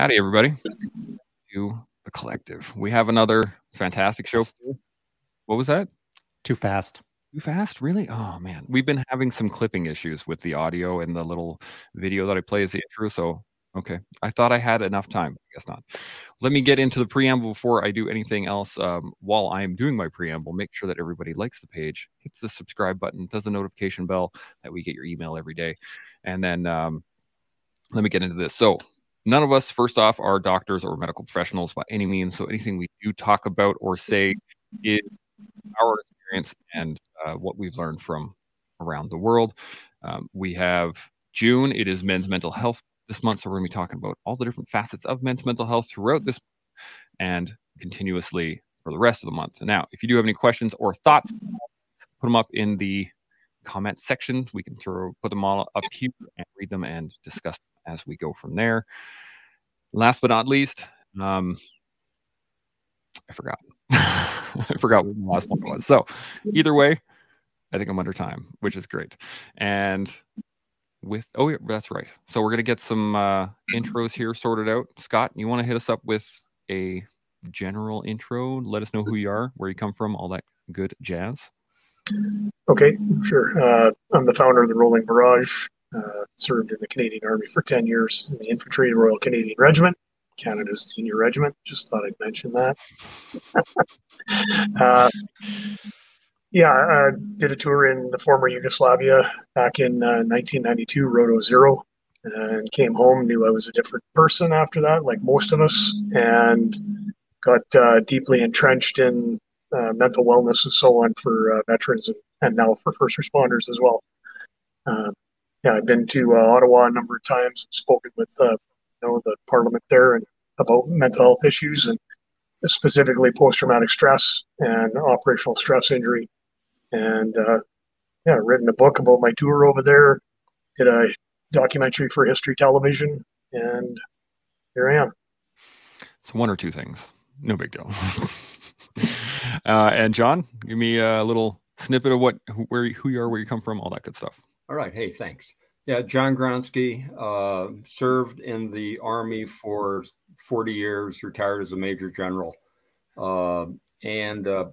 Howdy, everybody. To the collective. We have another fantastic show. What was that? Too fast. Too fast? Really? Oh, man. We've been having some clipping issues with the audio and the little video that I play as the intro. So, okay. I thought I had enough time. I guess not. Let me get into the preamble before I do anything else. Um, while I am doing my preamble, make sure that everybody likes the page, hits the subscribe button, does the notification bell that we get your email every day. And then um, let me get into this. So, none of us, first off, are doctors or medical professionals by any means. So anything we do talk about or say is our experience and uh, what we've learned from around the world. Um, we have June. It is Men's Mental Health this month, so we're going to be talking about all the different facets of men's mental health throughout this and continuously for the rest of the month. Now, if you do have any questions or thoughts, put them up in the comment section. We can throw put them all up here and read them and discuss as we go from there. Last but not least, um, I forgot. I forgot what the last one was. So either way, I think I'm under time, which is great. And with oh yeah, that's right. So we're gonna get some uh, intros here sorted out. Scott, you want to hit us up with a general intro? Let us know who you are, where you come from, all that good jazz. Okay, sure. Uh, I'm the founder of the Rolling Barrage. Uh, served in the Canadian Army for 10 years in the Infantry Royal Canadian Regiment, Canada's senior regiment. Just thought I'd mention that. uh, yeah, I did a tour in the former Yugoslavia back in uh, 1992, Roto Zero, and came home. Knew I was a different person after that, like most of us, and got uh, deeply entrenched in uh, mental wellness and so on for uh, veterans and, and, now for first responders as well. Yeah, I've been to uh, Ottawa a number of times, and spoken with uh, you know the Parliament there and about mental health issues and specifically post-traumatic stress and operational stress injury, and uh, yeah, written a book about my tour over there. Did a documentary for History Television, and here I am. It's one or two things. No big deal. uh, and John, give me a little snippet of what, where, who you are, where you come from, all that good stuff. All right. Hey, thanks. Yeah, John Gronski uh, served in the Army for 40 years, retired as a major general. Uh, and uh,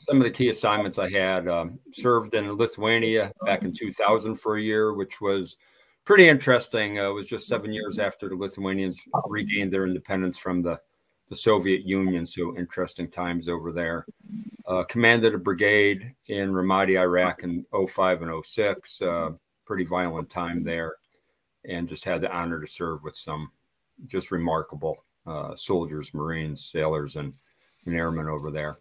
some of the key assignments I had um, served in Lithuania back in 2000 for a year, which was pretty interesting. Uh, it was just seven years after the Lithuanians regained their independence from the, the Soviet Union. So interesting times over there. Uh, commanded a brigade in Ramadi, Iraq in 05 and 06 pretty violent time there, and just had the honor to serve with some just remarkable uh, soldiers, Marines, sailors, and, and airmen over there.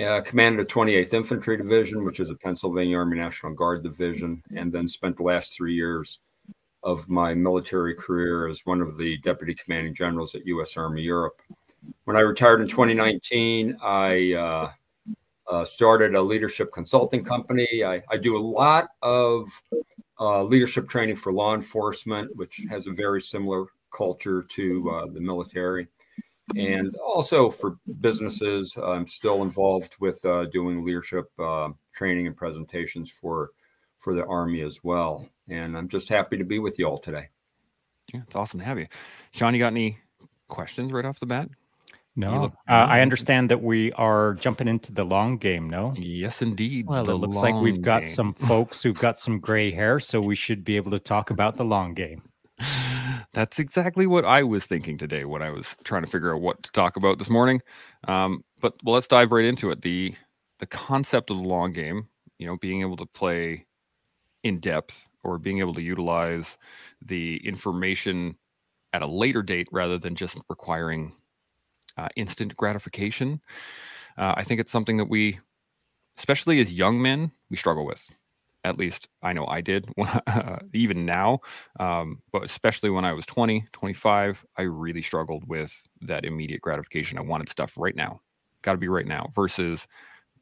Uh, commanded a 28th Infantry Division, which is a Pennsylvania Army National Guard division, and then spent the last three years of my military career as one of the deputy commanding generals at U.S. Army Europe. When I retired in 2019, I uh, uh, started a leadership consulting company. I, I do a lot of uh, leadership training for law enforcement, which has a very similar culture to uh, the military. And also for businesses, I'm still involved with uh, doing leadership uh, training and presentations for for the Army as well. And I'm just happy to be with you all today. Yeah, it's awesome to have you. Shaun, you got any questions right off the bat? No, uh, I understand that we are jumping into the long game. No, yes, indeed. Well, it looks like we've got game. some folks who've got some gray hair, so we should be able to talk about the long game. That's exactly what I was thinking today when I was trying to figure out what to talk about this morning. Um, but well, let's dive right into it. the The concept of the long game, you know, being able to play in depth or being able to utilize the information at a later date rather than just requiring uh, instant gratification. Uh, I think it's something that we, especially as young men, we struggle with. At least I know I did, even now. Um, but especially when I was 20, 25, I really struggled with that immediate gratification. I wanted stuff right now, got to be right now, versus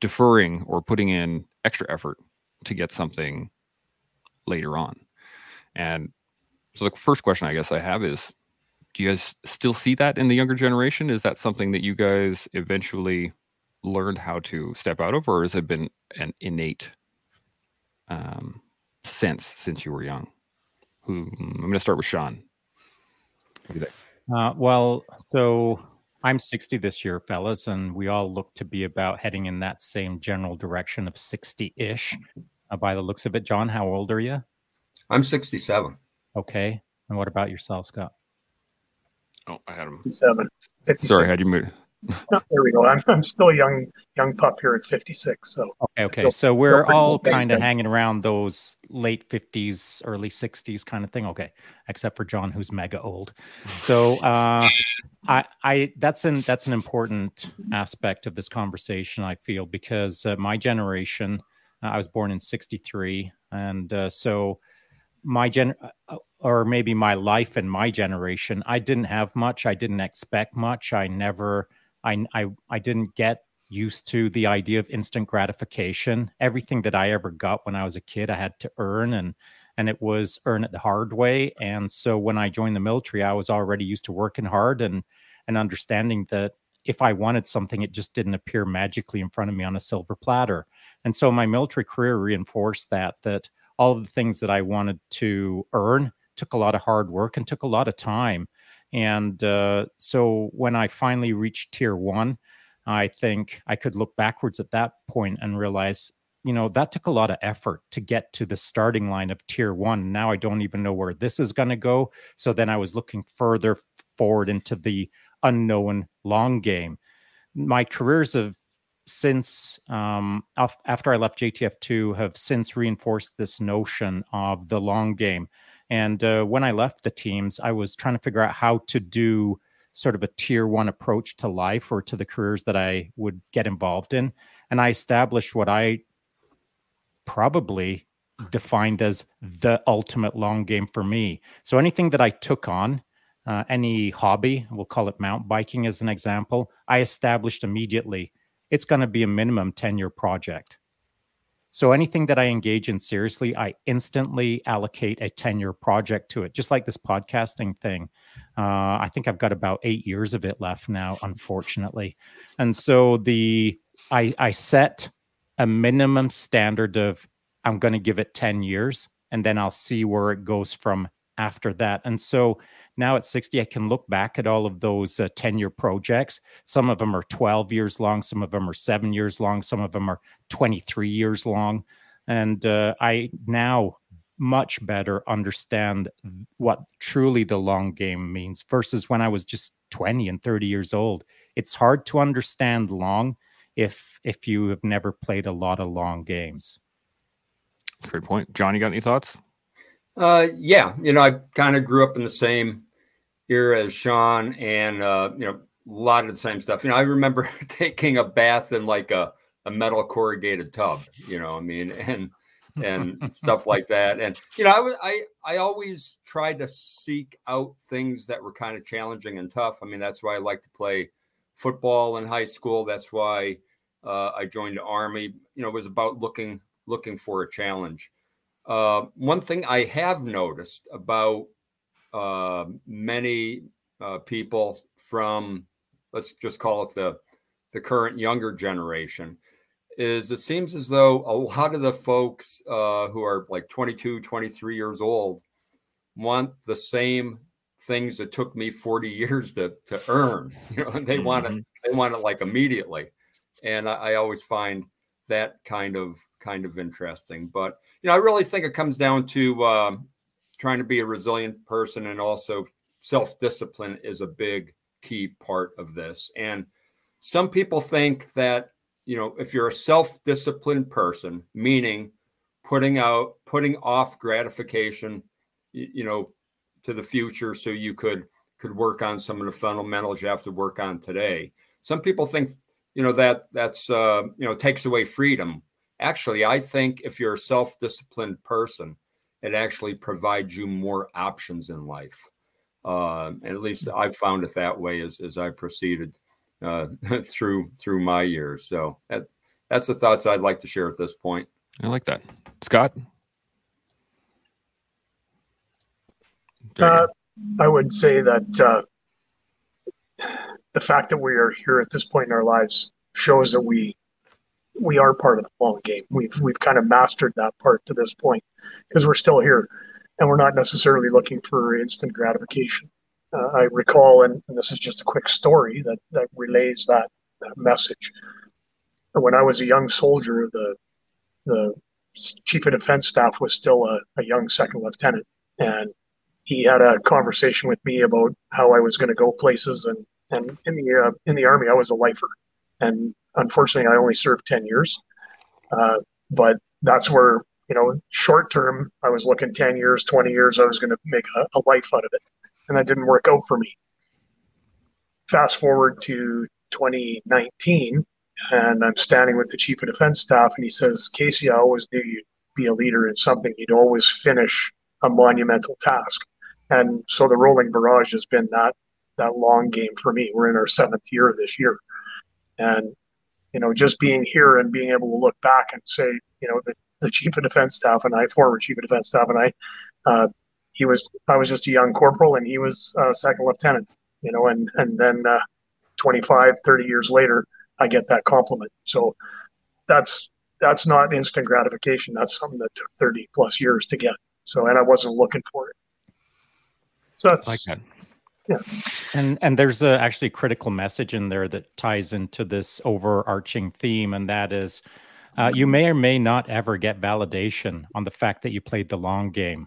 deferring or putting in extra effort to get something later on. And so the first question I guess I have is do you guys still see that in the younger generation? Is that something that you guys eventually learned how to step out of, or has it been an innate um, sense since you were young? Who I'm going to start with Shaun. Uh, well, so I'm 60 this year, fellas, and we all look to be about heading in that same general direction of 60 ish uh, by the looks of it. John, how old are you? I'm 67. Okay. And what about yourself, Scott? Oh, I had him. 57. 56. Sorry, had you moved? No, there we go. I'm, I'm still a young young pup here at 56. So Okay, okay. So we're all kind of hanging around those late 50s, early 60s kind of thing. Okay, except for John, who's mega old. So uh, I, I that's an that's an important aspect of this conversation. I feel because uh, my generation, uh, I was born in '63, and uh, so my gen uh, or maybe my life and my generation, I didn't have much. I didn't expect much. I never. I, I, I didn't get used to the idea of instant gratification. Everything that I ever got when I was a kid, I had to earn and and it was earn it the hard way. And so when I joined the military, I was already used to working hard and and understanding that if I wanted something, it just didn't appear magically in front of me on a silver platter. And so my military career reinforced that that all of the things that I wanted to earn took a lot of hard work and took a lot of time. And uh, so when I finally reached tier one, I think I could look backwards at that point and realize, you know, that took a lot of effort to get to the starting line of tier one. Now I don't even know where this is going to go. So then I was looking further forward into the unknown long game. My careers have since um, after I left JTF2 have since reinforced this notion of the long game. And uh, when I left the teams, I was trying to figure out how to do sort of a tier one approach to life or to the careers that I would get involved in. And I established what I probably defined as the ultimate long game for me. So anything that I took on, uh, any hobby, we'll call it mountain biking as an example, I established immediately it's going to be a minimum 10 year project. So anything that I engage in seriously, I instantly allocate a 10 year project to it, just like this podcasting thing. Uh, I think I've got about eight years of it left now, unfortunately. And so the I, I set a minimum standard of I'm going to give it 10 years and then I'll see where it goes from after that. And so now at 60, I can look back at all of those 10 uh, year projects. Some of them are 12 years long, some of them are seven years long, some of them are 23 years long. And uh, I now much better understand what truly the long game means versus when I was just 20 and 30 years old. It's hard to understand long if if you have never played a lot of long games. Great point. John, you got any thoughts? Uh, yeah, you know, I kind of grew up in the same era as Shaun, and uh, you know, a lot of the same stuff. You know, I remember taking a bath in like a, a metal corrugated tub. You know, I mean, and and stuff like that. And you know, I was I I always tried to seek out things that were kind of challenging and tough. I mean, that's why I like to play football in high school. That's why uh, I joined the army. You know, it was about looking looking for a challenge. Uh, one thing I have noticed about uh, many uh, people from, let's just call it the the current younger generation, is it seems as though a lot of the folks uh, who are like 22, 23 years old want the same things that took me 40 years to to earn. You know, they mm-hmm. want it, they want it like immediately. And I, I always find that kind of kind of interesting. But you know, I really think it comes down to um, trying to be a resilient person and also self discipline is a big key part of this. And some people think that you know if you're a self disciplined person, meaning putting out putting off gratification, you, you know, to the future, so you could could work on some of the fundamentals you have to work on today. Some people think you know that that's uh, you know takes away freedom actually, I think if you're a self disciplined person, it actually provides you more options in life. Uh, at least I've found it that way as, as I proceeded uh, through through my years. So that, that's the thoughts I'd like to share at this point. I like that, Scott. Uh, I would say that uh, the fact that we are here at this point in our lives shows that we we are part of the long game. We've we've kind of mastered that part to this point because we're still here, and we're not necessarily looking for instant gratification. Uh, I recall, and, and, this is just a quick story that, that relays that, that message. When I was a young soldier, the the chief of defense staff was still a, a young second lieutenant, and he had a conversation with me about how I was going to go places. And and in the uh, in the army, I was a lifer, and unfortunately, I only served ten years. Uh, but that's where you know, short term, I was looking ten years, twenty years. I was going to make a, a life out of it and that didn't work out for me. Fast forward to 2019, and I'm standing with the chief of defense staff, and he says, Casey, I always knew you'd be a leader in something. You'd always finish a monumental task. And so the rolling barrage has been that that long game for me. We're in our seventh year this year. And, you know, just being here and being able to look back and say, you know, the, the chief of defense staff and I, former chief of defense staff and I, uh, he was I was just a young corporal and he was a second lieutenant, you know, and and then uh, 25, 30 years later, I get that compliment. So that's that's not instant gratification. That's something that took 30 plus years to get. So and I wasn't looking for it. So that's like that. Yeah. And and there's a actually critical message in there that ties into this overarching theme, and that is uh, you may or may not ever get validation on the fact that you played the long game.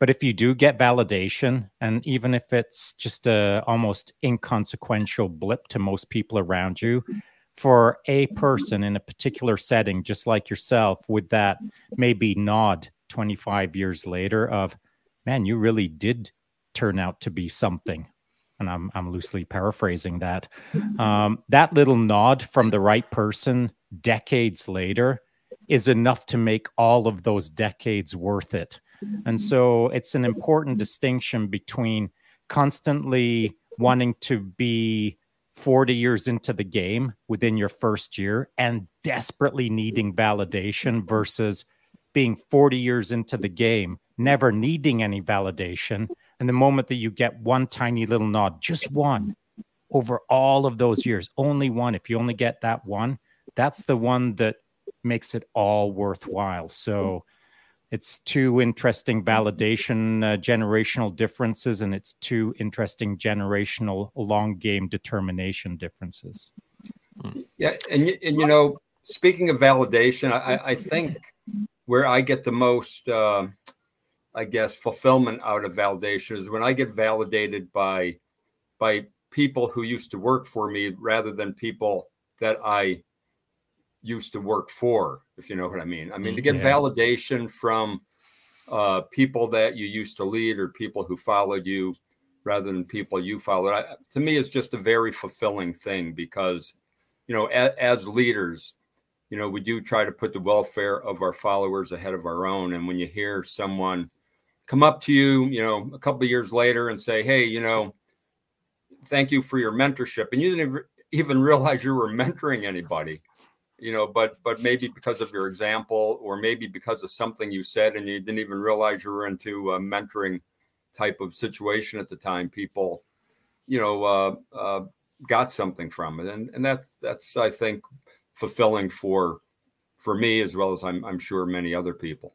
But if you do get validation, and even if it's just a almost inconsequential blip to most people around you, for a person in a particular setting, just like yourself, with that maybe nod 25 years later of, man, you really did turn out to be something. And I'm, I'm loosely paraphrasing that. Um, that little nod from the right person decades later is enough to make all of those decades worth it and so it's an important distinction between constantly wanting to be 40 years into the game within your first year and desperately needing validation versus being 40 years into the game, never needing any validation. And the moment that you get one tiny little nod, just one over all of those years, only one, if you only get that one, that's the one that makes it all worthwhile. So, it's two interesting validation uh, generational differences and it's two interesting generational long game determination differences. Yeah and, and you know speaking of validation i, I think where i get the most uh, i guess fulfillment out of validation is when i get validated by by people who used to work for me rather than people that i used to work for, if you know what I mean. I mean, to get mm, yeah. validation from uh, people that you used to lead or people who followed you rather than people you followed, I, to me, it's just a very fulfilling thing because, you know, as, as leaders, you know, we do try to put the welfare of our followers ahead of our own. And when you hear someone come up to you, you know, a couple of years later and say, hey, you know, thank you for your mentorship, and you didn't even realize you were mentoring anybody you know but but maybe because of your example or maybe because of something you said and you didn't even realize you were into a mentoring type of situation at the time people you know uh, uh, got something from it. And and that that's i think fulfilling for for me as well as i'm, I'm sure many other people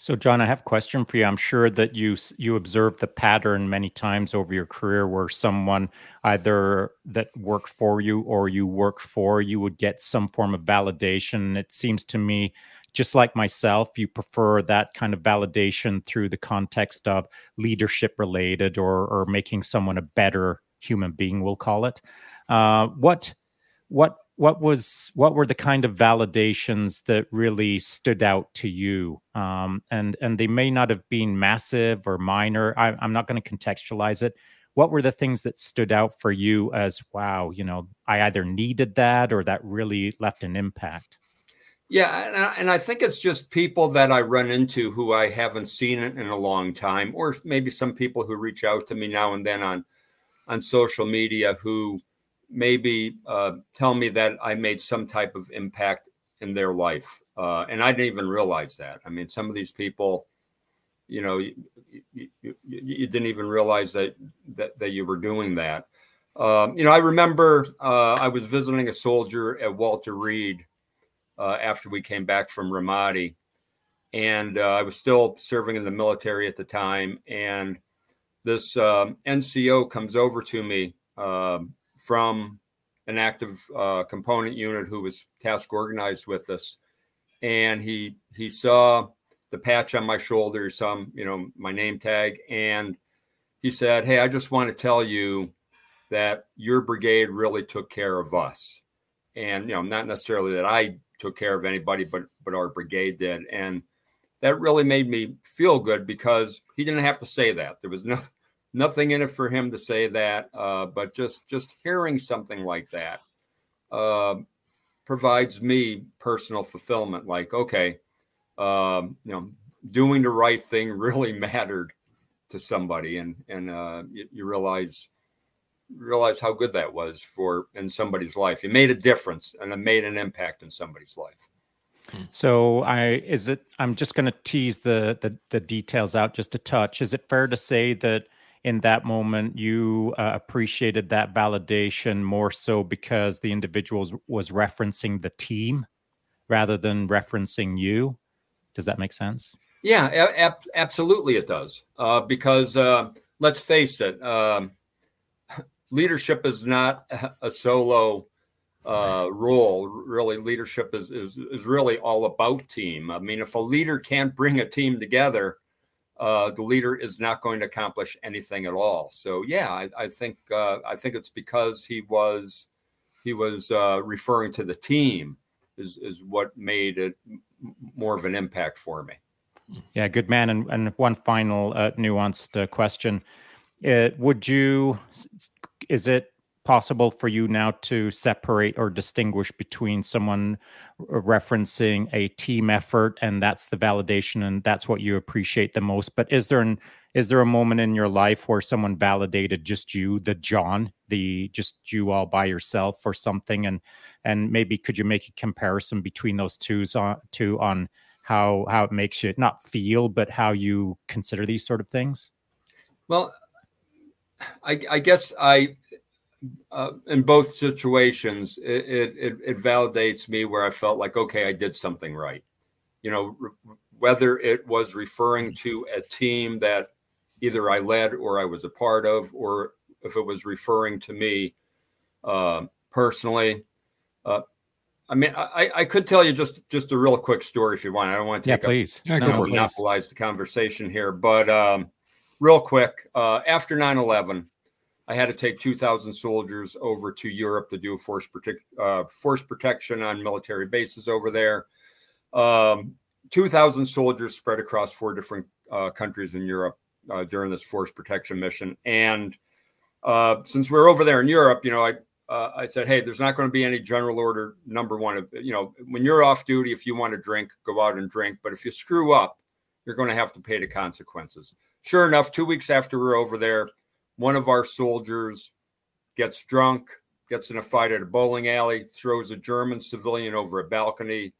so, John, I have a question for you. I'm sure that you you observed the pattern many times over your career where someone either that worked for you or you work for you would get some form of validation. It seems to me, just like myself, you prefer that kind of validation through the context of leadership related or or making someone a better human being. We'll call it. Uh, what what what was what were the kind of validations that really stood out to you? Um, and and they may not have been massive or minor. I, i'm not going to contextualize it. What were the things that stood out for you as wow you know i either needed that or that really left an impact yeah and I, and I think it's just people that i run into who i haven't seen in a long time or maybe some people who reach out to me now and then on on social media who maybe uh, tell me that I made some type of impact in their life. Uh, and I didn't even realize that. I mean, some of these people, you know, you, you, you didn't even realize that, that, that you were doing that. Um, you know, I remember uh, I was visiting a soldier at Walter Reed uh, after we came back from Ramadi. And uh, I was still serving in the military at the time. And this um, NCO comes over to me uh, from an active uh, component unit who was task organized with us, and he he saw the patch on my shoulder, some you know my name tag, and he said, "Hey, I just want to tell you that your brigade really took care of us." And you know, not necessarily that I took care of anybody, but but our brigade did, and that really made me feel good because he didn't have to say that. There was no nothing in it for him to say that, uh, but just just hearing something like that uh, provides me personal fulfillment. Like, okay, um, you know, doing the right thing really mattered to somebody, and and uh, you, you realize realize how good that was for in somebody's life. It made a difference and it made an impact in somebody's life. Hmm. So I is it I'm just going to tease the, the the details out just a touch. Is it fair to say that in that moment you uh, appreciated that validation more so because the individual was referencing the team rather than referencing you? Does that make sense? Yeah, ab- absolutely it does. Uh, because uh, let's face it, um, leadership is not a solo uh, role. Really, leadership is, is is really all about team. I mean, if a leader can't bring a team together, uh, the leader is not going to accomplish anything at all. So, yeah, I, I think uh, I think it's because he was he was uh, referring to the team is is what made it more of an impact for me. Yeah, good man. And, and one final uh, nuanced uh, question: uh, Would you? Is it possible for you now to separate or distinguish between someone referencing a team effort and that's the validation and that's what you appreciate the most but is there an is there a moment in your life where someone validated just you the john the just you all by yourself or something? And and maybe could you make a comparison between those two on two on how how it makes you not feel but how you consider these sort of things? Well i i guess i uh, in both situations, it, it, it validates me where I felt like, okay, I did something right. You know, re- whether it was referring to a team that either I led or I was a part of, or if it was referring to me uh, personally. Uh, I mean, I, I could tell you just just a real quick story if you want. I don't want to take yeah, please. Up, yeah, no, monopolize the conversation here, but um, real quick. Uh, after 9-11, I had to take 2,000 soldiers over to Europe to do force, uh, force protection on military bases over there. Um, 2,000 soldiers spread across four different uh, countries in Europe uh, during this force protection mission. And uh, since we're over there in Europe, you know, I uh, I said, hey, there's not going to be any general order number one. You know, when you're off duty, if you want to drink, go out and drink. But if you screw up, you're going to have to pay the consequences. Sure enough, two weeks after we're over there, one of our soldiers gets drunk, gets in a fight at a bowling alley, throws a German civilian over a balcony,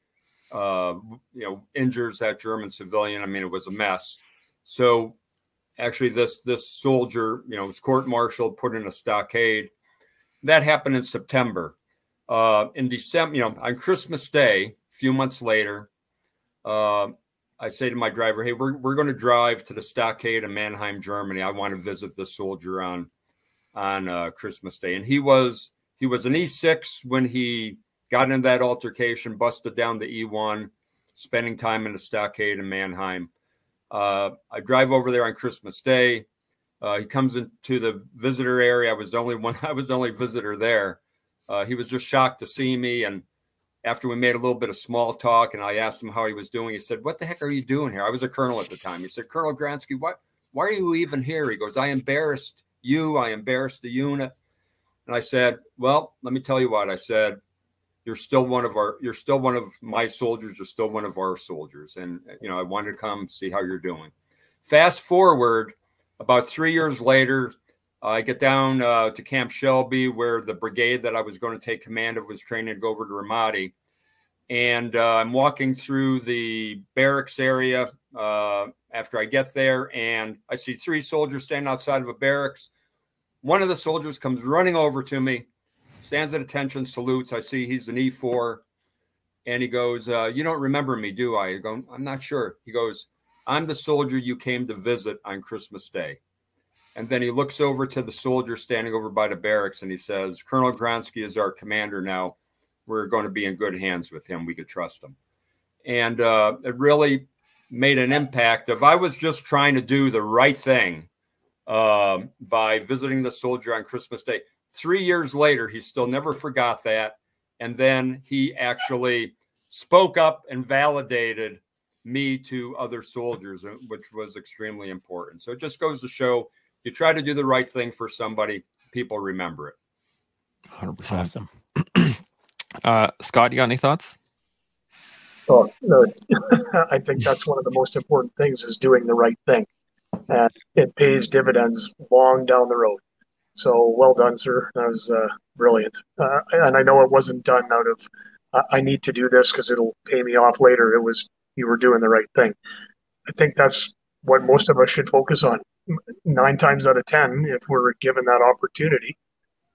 uh, you know, injures that German civilian. I mean, it was a mess. So actually, this this soldier, you know, was court-martialed, put in a stockade. That happened in September. Uh, in December, you know, on Christmas Day, a few months later, uh, I say to my driver, "Hey, we're we're going to drive to the stockade in Mannheim, Germany. I want to visit the soldier on on uh, Christmas Day." And he was he was an E6 when he got into that altercation, busted down the E1, spending time in the stockade in Mannheim. Uh, I drive over there on Christmas Day. Uh, he comes into the visitor area. I was the only one. I was the only visitor there. Uh, he was just shocked to see me and after we made a little bit of small talk and I asked him how he was doing, he said, What the heck are you doing here? I was a colonel at the time. He said, Colonel Gronski, what why are you even here? He goes, I embarrassed you, I embarrassed the unit. And I said, Well, let me tell you what I said. You're still one of our you're still one of my soldiers, you're still one of our soldiers. And you know, I wanted to come see how you're doing. Fast forward about three years later, I get down uh, to Camp Shelby, where the brigade that I was going to take command of was training to go over to Ramadi. And uh, I'm walking through the barracks area uh, after I get there, and I see three soldiers standing outside of a barracks. One of the soldiers comes running over to me, stands at attention, salutes. I see he's an E4, and he goes, uh, You don't remember me, do I? I go, I'm not sure. He goes, I'm the soldier you came to visit on Christmas Day. And then he looks over to the soldier standing over by the barracks and he says, Colonel Gronski is our commander now. We're going to be in good hands with him. We could trust him. And uh, it really made an impact of I was just trying to do the right thing uh, by visiting the soldier on Christmas Day. Three years later, he still never forgot that. And then he actually spoke up and validated me to other soldiers, uh, which was extremely important. So it just goes to show you try to do the right thing for somebody, people remember it. 100%. Awesome. uh, Scott, you got any thoughts? Oh, I think that's one of the most important things is doing the right thing. And it pays dividends long down the road. So well done, sir. That was uh, brilliant. Uh, and I know it wasn't done out of, uh, I need to do this because it'll pay me off later. It was, you were doing the right thing. I think that's what most of us should focus on. Nine times out of 10, if we're given that opportunity,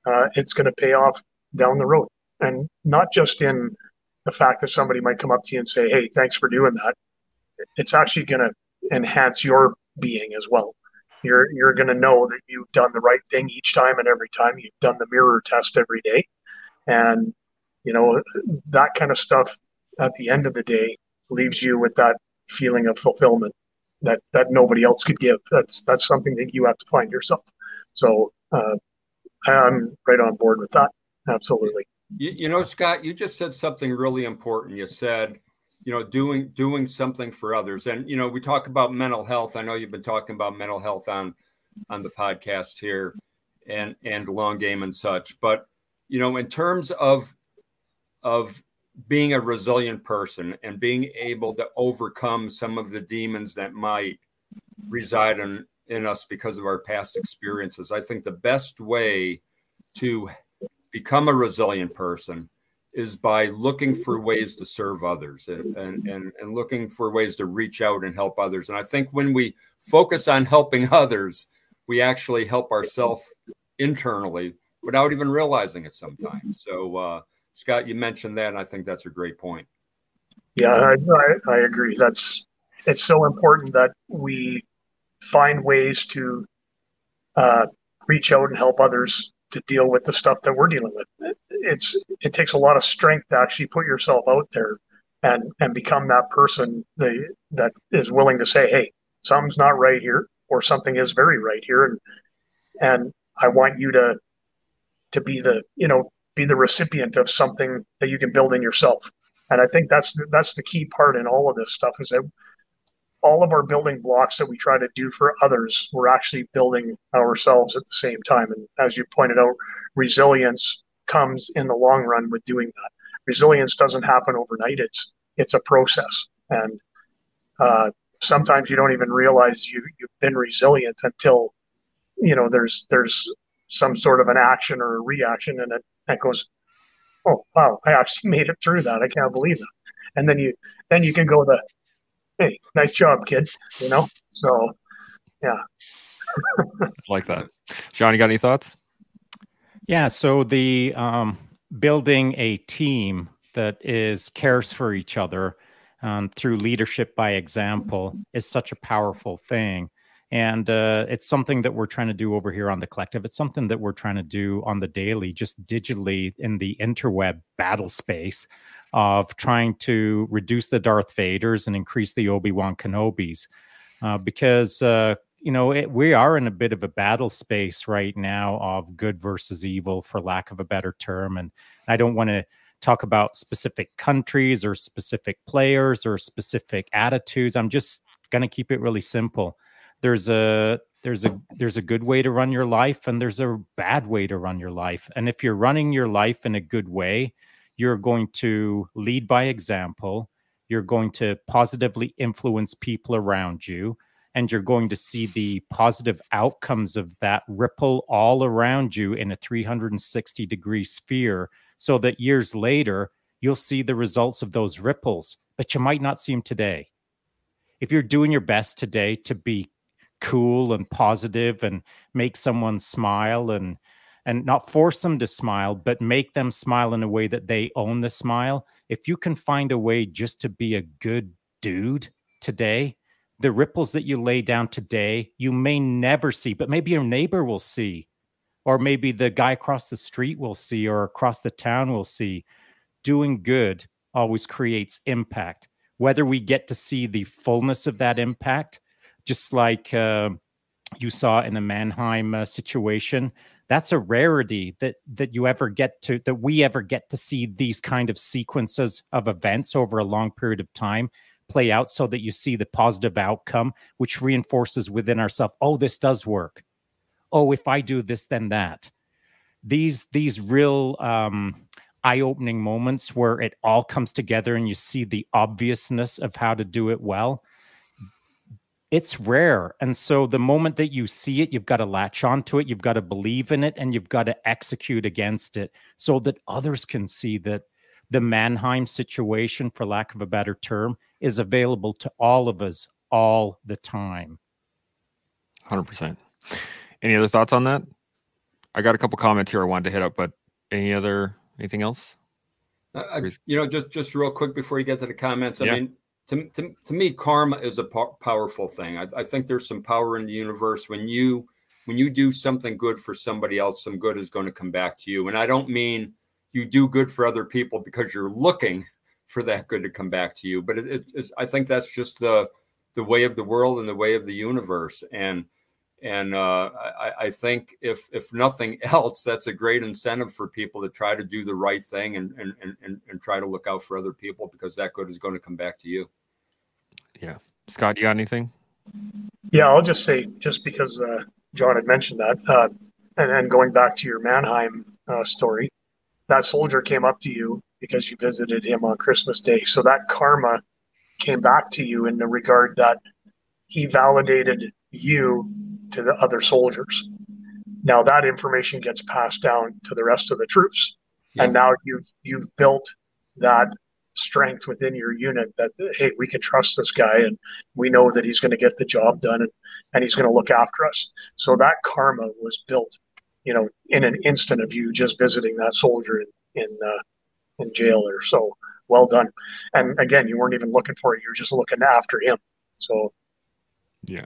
uh, it's going to pay off down the road. And not just in the fact that somebody might come up to you and say, hey, thanks for doing that. It's actually going to enhance your being as well. You're, you're going to know that you've done the right thing each time and every time. You've done the mirror test every day. And, you know, that kind of stuff at the end of the day leaves you with that feeling of fulfillment that that nobody else could give. That's that's something that you have to find yourself. So uh, I'm right on board with that. Absolutely. You, you know, Scott, you just said something really important. You said, you know, doing doing something for others, and you know, we talk about mental health. I know you've been talking about mental health on on the podcast here, and and long game and such. But you know, in terms of of being a resilient person and being able to overcome some of the demons that might reside in, in us because of our past experiences. I think the best way to become a resilient person is by looking for ways to serve others and, and, and, and looking for ways to reach out and help others. And I think when we focus on helping others, we actually help ourselves internally without even realizing it sometimes. So, uh, Scott, you mentioned that, and I think that's a great point. Yeah, I, I, agree. That's it's so important that we find ways to uh, reach out and help others to deal with the stuff that we're dealing with. It's it takes a lot of strength to actually put yourself out there and and become that person the, that is willing to say, "Hey, something's not right here," or something is very right here, and and I want you to to be the you know be the recipient of something that you can build in yourself. And I think that's the, that's the key part in all of this stuff is that all of our building blocks that we try to do for others, we're actually building ourselves at the same time. And as you pointed out, resilience comes in the long run with doing that. Resilience doesn't happen overnight. It's it's a process, and uh, sometimes you don't even realize you you've been resilient until you know there's there's some sort of an action or a reaction, and it and goes, "Oh wow, I actually made it through that. I can't believe it." And then you then you can go the, "Hey, nice job, kid." You know. So, yeah. like that, Shaun. You got any thoughts? Yeah. So the um, building a team that is cares for each other um, through leadership by example is such a powerful thing. And uh, it's something that we're trying to do over here on the collective. It's something that we're trying to do on the daily, just digitally in the interweb battle space of trying to reduce the Darth Vaders and increase the Obi Wan Kenobis. Uh, because, uh, you know, it, we are in a bit of a battle space right now of good versus evil, for lack of a better term. And I don't want to talk about specific countries or specific players or specific attitudes. I'm just going to keep it really simple there's a there's a there's a good way to run your life and there's a bad way to run your life. And if you're running your life in a good way you're going to lead by example. You're going to positively influence people around you and you're going to see the positive outcomes of that ripple all around you in a 360 degree sphere so that years later you'll see the results of those ripples but you might not see them today. If you're doing your best today to be cool and positive and make someone smile and and not force them to smile but make them smile in a way that they own the smile if you can find a way just to be a good dude today the ripples that you lay down today, you may never see, but maybe your neighbor will see, or maybe the guy across the street will see, or across the town will see. Doing good always creates impact. Whether we get to see the fullness of that impact, just like uh, you saw in the Mannheim uh, situation, that's a rarity that that you ever get to that we ever get to see these kind of sequences of events over a long period of time play out so that you see the positive outcome which reinforces within ourselves oh this does work. Oh if i do this then that. These these real um eye-opening moments where it all comes together and you see the obviousness of how to do it well it's rare. And so the moment that you see it, you've got to latch onto it, you've got to believe in it, and you've got to execute against it so that others can see that the Mannheim situation, for lack of a better term, is available to all of us all the time. 100%. Any other thoughts on that? I got a couple comments here I wanted to hit up, but any other, anything else? Uh, you know, just just real quick before you get to the comments. I yeah. mean, to, to, to me, karma is a po- powerful thing. I, I think there's some power in the universe when you when you do something good for somebody else, some good is going to come back to you. And I don't mean you do good for other people because you're looking for that good to come back to you, but it, it, I think that's just the the way of the world and the way of the universe. And and uh, I, I, think if if nothing else, that's a great incentive for people to try to do the right thing and and and, and try to look out for other people because that good is going to come back to you. Yeah, Scott, you got anything? Yeah, I'll just say just because uh, John had mentioned that, uh, and then going back to your Mannheim uh, story, that soldier came up to you because you visited him on Christmas Day, so that karma came back to you in the regard that he validated you to the other soldiers. Now that information gets passed down to the rest of the troops, yeah. and now you've you've built that strength within your unit that hey we can trust this guy and we know that he's going to get the job done and, and he's going to look after us. So that karma was built you know in an instant of you just visiting that soldier in in, uh, in jail there. So well done. And again you weren't even looking for it you were just looking after him. So yeah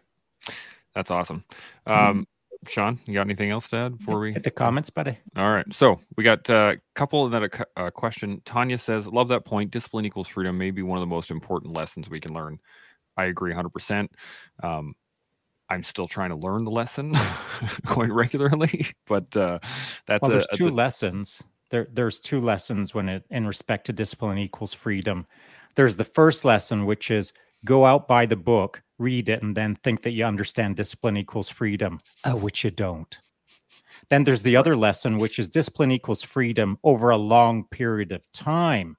that's awesome. Um, Shaun, you got anything else to add before we hit the comments, buddy? All right. So we got a couple and then a, a, question. Tanya says, "Love that point. Discipline equals freedom. May be one of the most important lessons we can learn." I agree 100. Um, percent I'm still trying to learn the lesson quite regularly, but uh, that's well, there's a, two a, lessons. There, there's two lessons when it in respect to discipline equals freedom. There's the first lesson, which is go out by the book, read it, and then think that you understand discipline equals freedom, uh, which you don't. Then there's the other lesson, which is discipline equals freedom over a long period of time.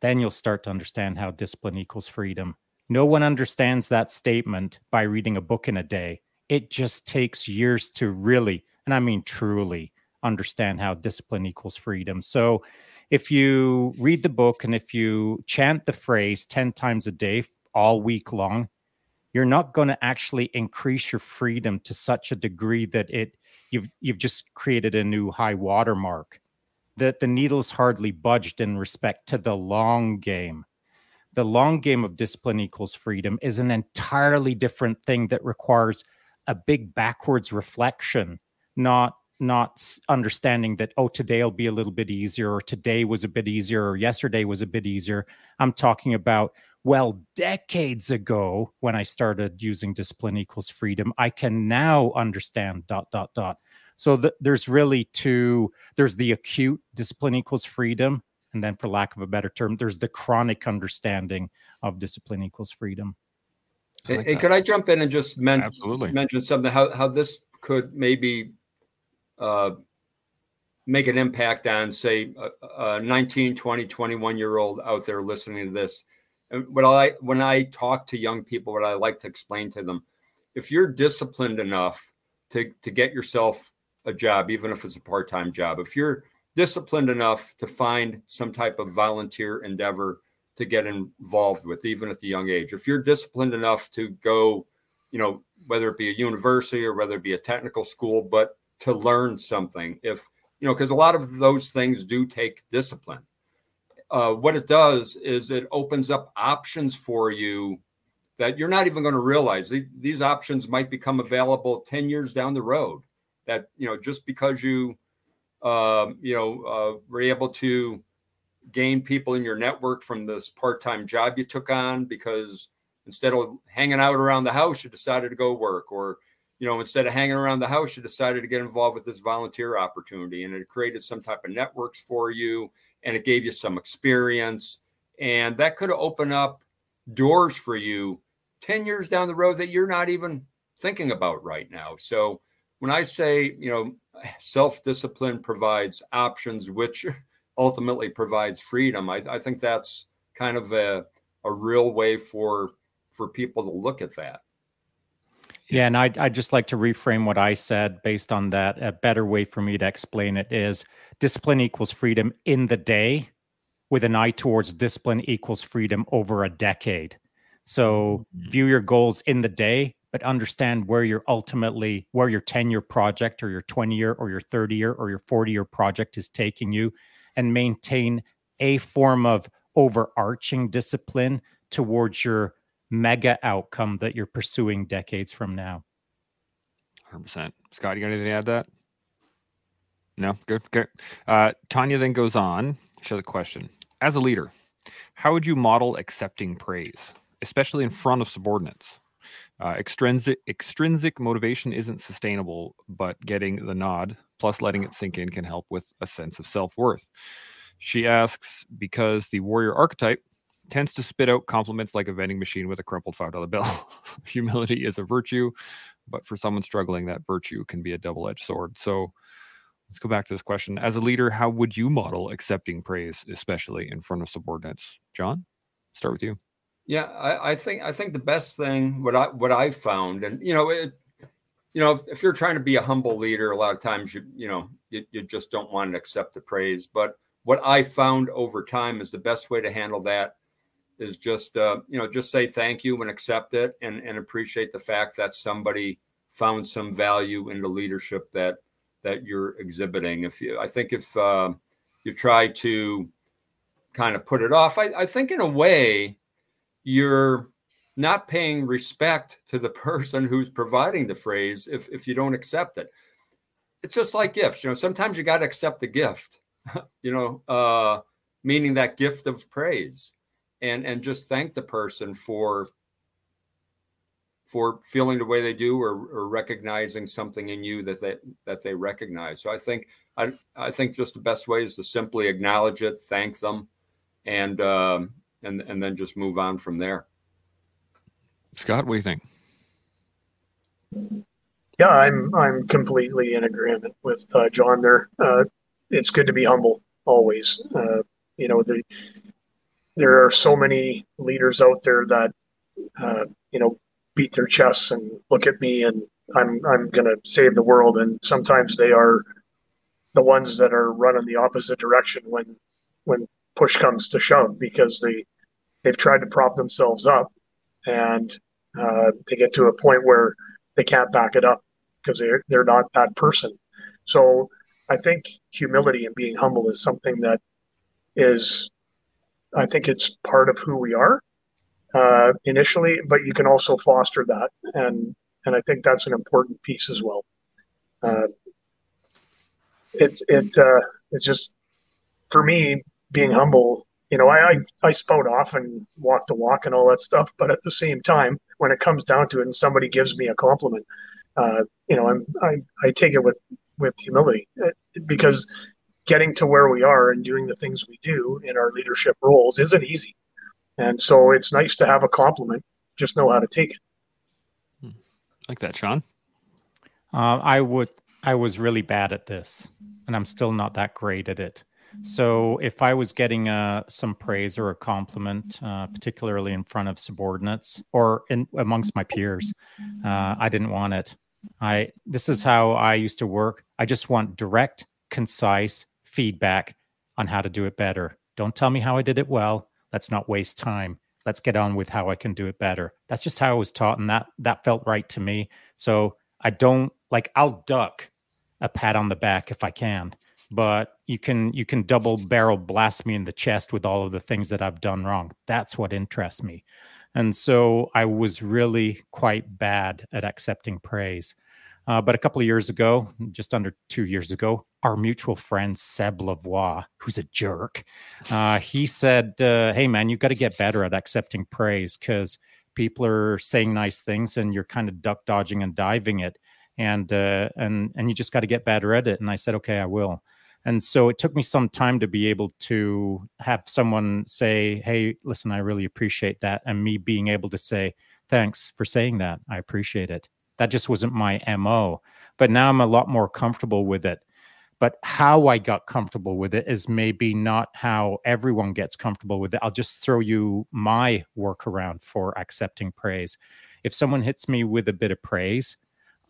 Then you'll start to understand how discipline equals freedom. No one understands that statement by reading a book in a day. It just takes years to really, and I mean truly, understand how discipline equals freedom. So if you read the book and if you chant the phrase 10 times a day all week long, you're not going to actually increase your freedom to such a degree that it you've you've just created a new high watermark. That the needle's hardly budged in respect to the long game. The long game of discipline equals freedom is an entirely different thing that requires a big backwards reflection, not not understanding that oh today will be a little bit easier or today was a bit easier or yesterday was a bit easier. I'm talking about well decades ago when i started using discipline equals freedom i can now understand dot dot dot. So the, there's really two there's the acute discipline equals freedom and then for lack of a better term there's the chronic understanding of discipline equals freedom. Like hey, could i jump in and just men- Absolutely. mention something how, how this could maybe uh, make an impact on, say, a, a 19, 20, 21 year old out there listening to this. And what I when I talk to young people, what I like to explain to them, if you're disciplined enough to to get yourself a job, even if it's a part time job, if you're disciplined enough to find some type of volunteer endeavor to get involved with, even at the young age, if you're disciplined enough to go, you know, whether it be a university or whether it be a technical school, but to learn something if you know because a lot of those things do take discipline. Uh, what it does is it opens up options for you that you're not even going to realize these options might become available 10 years down the road that you know just because you uh, you know uh, were able to gain people in your network from this part-time job you took on because instead of hanging out around the house you decided to go work or you know instead of hanging around the house you decided to get involved with this volunteer opportunity and it created some type of networks for you and it gave you some experience and that could opened up doors for you 10 years down the road that you're not even thinking about right now. So when i say you know self-discipline provides options which ultimately provides freedom i, I think that's kind of a, a real way for for people to look at that yeah, and I'd, I'd just like to reframe what I said based on that. A better way for me to explain it is discipline equals freedom in the day with an eye towards discipline equals freedom over a decade. So mm-hmm. view your goals in the day, but understand where you're ultimately, where your 10 year project or your 20 year or your 30 year or your 40 year project is taking you and maintain a form of overarching discipline towards your mega outcome that you're pursuing decades from now. 100%. Scott, you got anything to add to that? No, good. Good. Uh, Tanya then goes on. She has a question as a leader, how would you model accepting praise, especially in front of subordinates? Uh, extrinsic, extrinsic motivation isn't sustainable, but getting the nod plus letting it sink in can help with a sense of self worth. She asks because the warrior archetype tends to spit out compliments like a vending machine with a crumpled $5 bill. Humility is a virtue, but for someone struggling, that virtue can be a double edged sword. So, let's go back to this question. As a leader, how would you model accepting praise, especially in front of subordinates? John, start with you. Yeah, I, I think I think the best thing what I what I found, and you know, it, you know, if, if, you're trying to be a humble leader, a lot of times you you know you, you just don't want to accept the praise. But what I found over time is the best way to handle that is just uh, you know just say thank you and accept it and and appreciate the fact that somebody found some value in the leadership that that you're exhibiting. If you, I think if uh, you try to kind of put it off, I, I think in a way you're not paying respect to the person who's providing the phrase if, if you don't accept it. It's just like gifts, you know, sometimes you got to accept the gift, you know, uh, meaning that gift of praise and, and just thank the person for for feeling the way they do or, or, recognizing something in you that they that they recognize. So I think I I think just the best way is to simply acknowledge it, thank them, and um, and and then just move on from there. Scott, what do you think? Yeah, I'm I'm completely in agreement with uh, John there. Uh, it's good to be humble always. Uh, you know the there are so many leaders out there that uh, you know beat their chests and look at me and I'm I'm gonna save the world. And sometimes they are the ones that are running the opposite direction when when push comes to shove because they they've tried to prop themselves up and uh, they get to a point where they can't back it up because they're they're not that person. So I think humility and being humble is something that is I think it's part of who we are uh, initially, but you can also foster that, and and I think that's an important piece as well. Uh, it it uh, it's just for me being humble. You know, I, I I spout off and walk the walk and all that stuff, but at the same time, when it comes down to it, and somebody gives me a compliment, uh, you know, I'm I I take it with with humility uh, because getting to where we are and doing the things we do in our leadership roles isn't easy and so it's nice to have a compliment. Just know how to take it. Hmm. Like that, Shaun. Uh, I would. I was really bad at this, and I'm still not that great at it. So if I was getting uh, some praise or a compliment, uh, particularly in front of subordinates or in amongst my peers, uh, I didn't want it. I this is how I used to work. I just want direct, concise feedback on how to do it better. Don't tell me how I did it well. Let's not waste time. Let's get on with how I can do it better. That's just how I was taught, and that that felt right to me. So I don't like I'll duck a pat on the back if I can, but you can you can double barrel blast me in the chest with all of the things that I've done wrong. That's what interests me. And so I was really quite bad at accepting praise. Uh, but a couple of years ago, just under two years ago, our mutual friend Seb Lavoie, who's a jerk, uh, he said, uh, "Hey man, you've got to get better at accepting praise because people are saying nice things and you're kind of duck dodging and diving it, and uh, and and you just got to get better at it." And I said, "Okay, I will." And so it took me some time to be able to have someone say, Hey, listen, I really appreciate that. And me being able to say, Thanks for saying that. I appreciate it. That just wasn't my MO. But now I'm a lot more comfortable with it. But how I got comfortable with it is maybe not how everyone gets comfortable with it. I'll just throw you my workaround for accepting praise. If someone hits me with a bit of praise,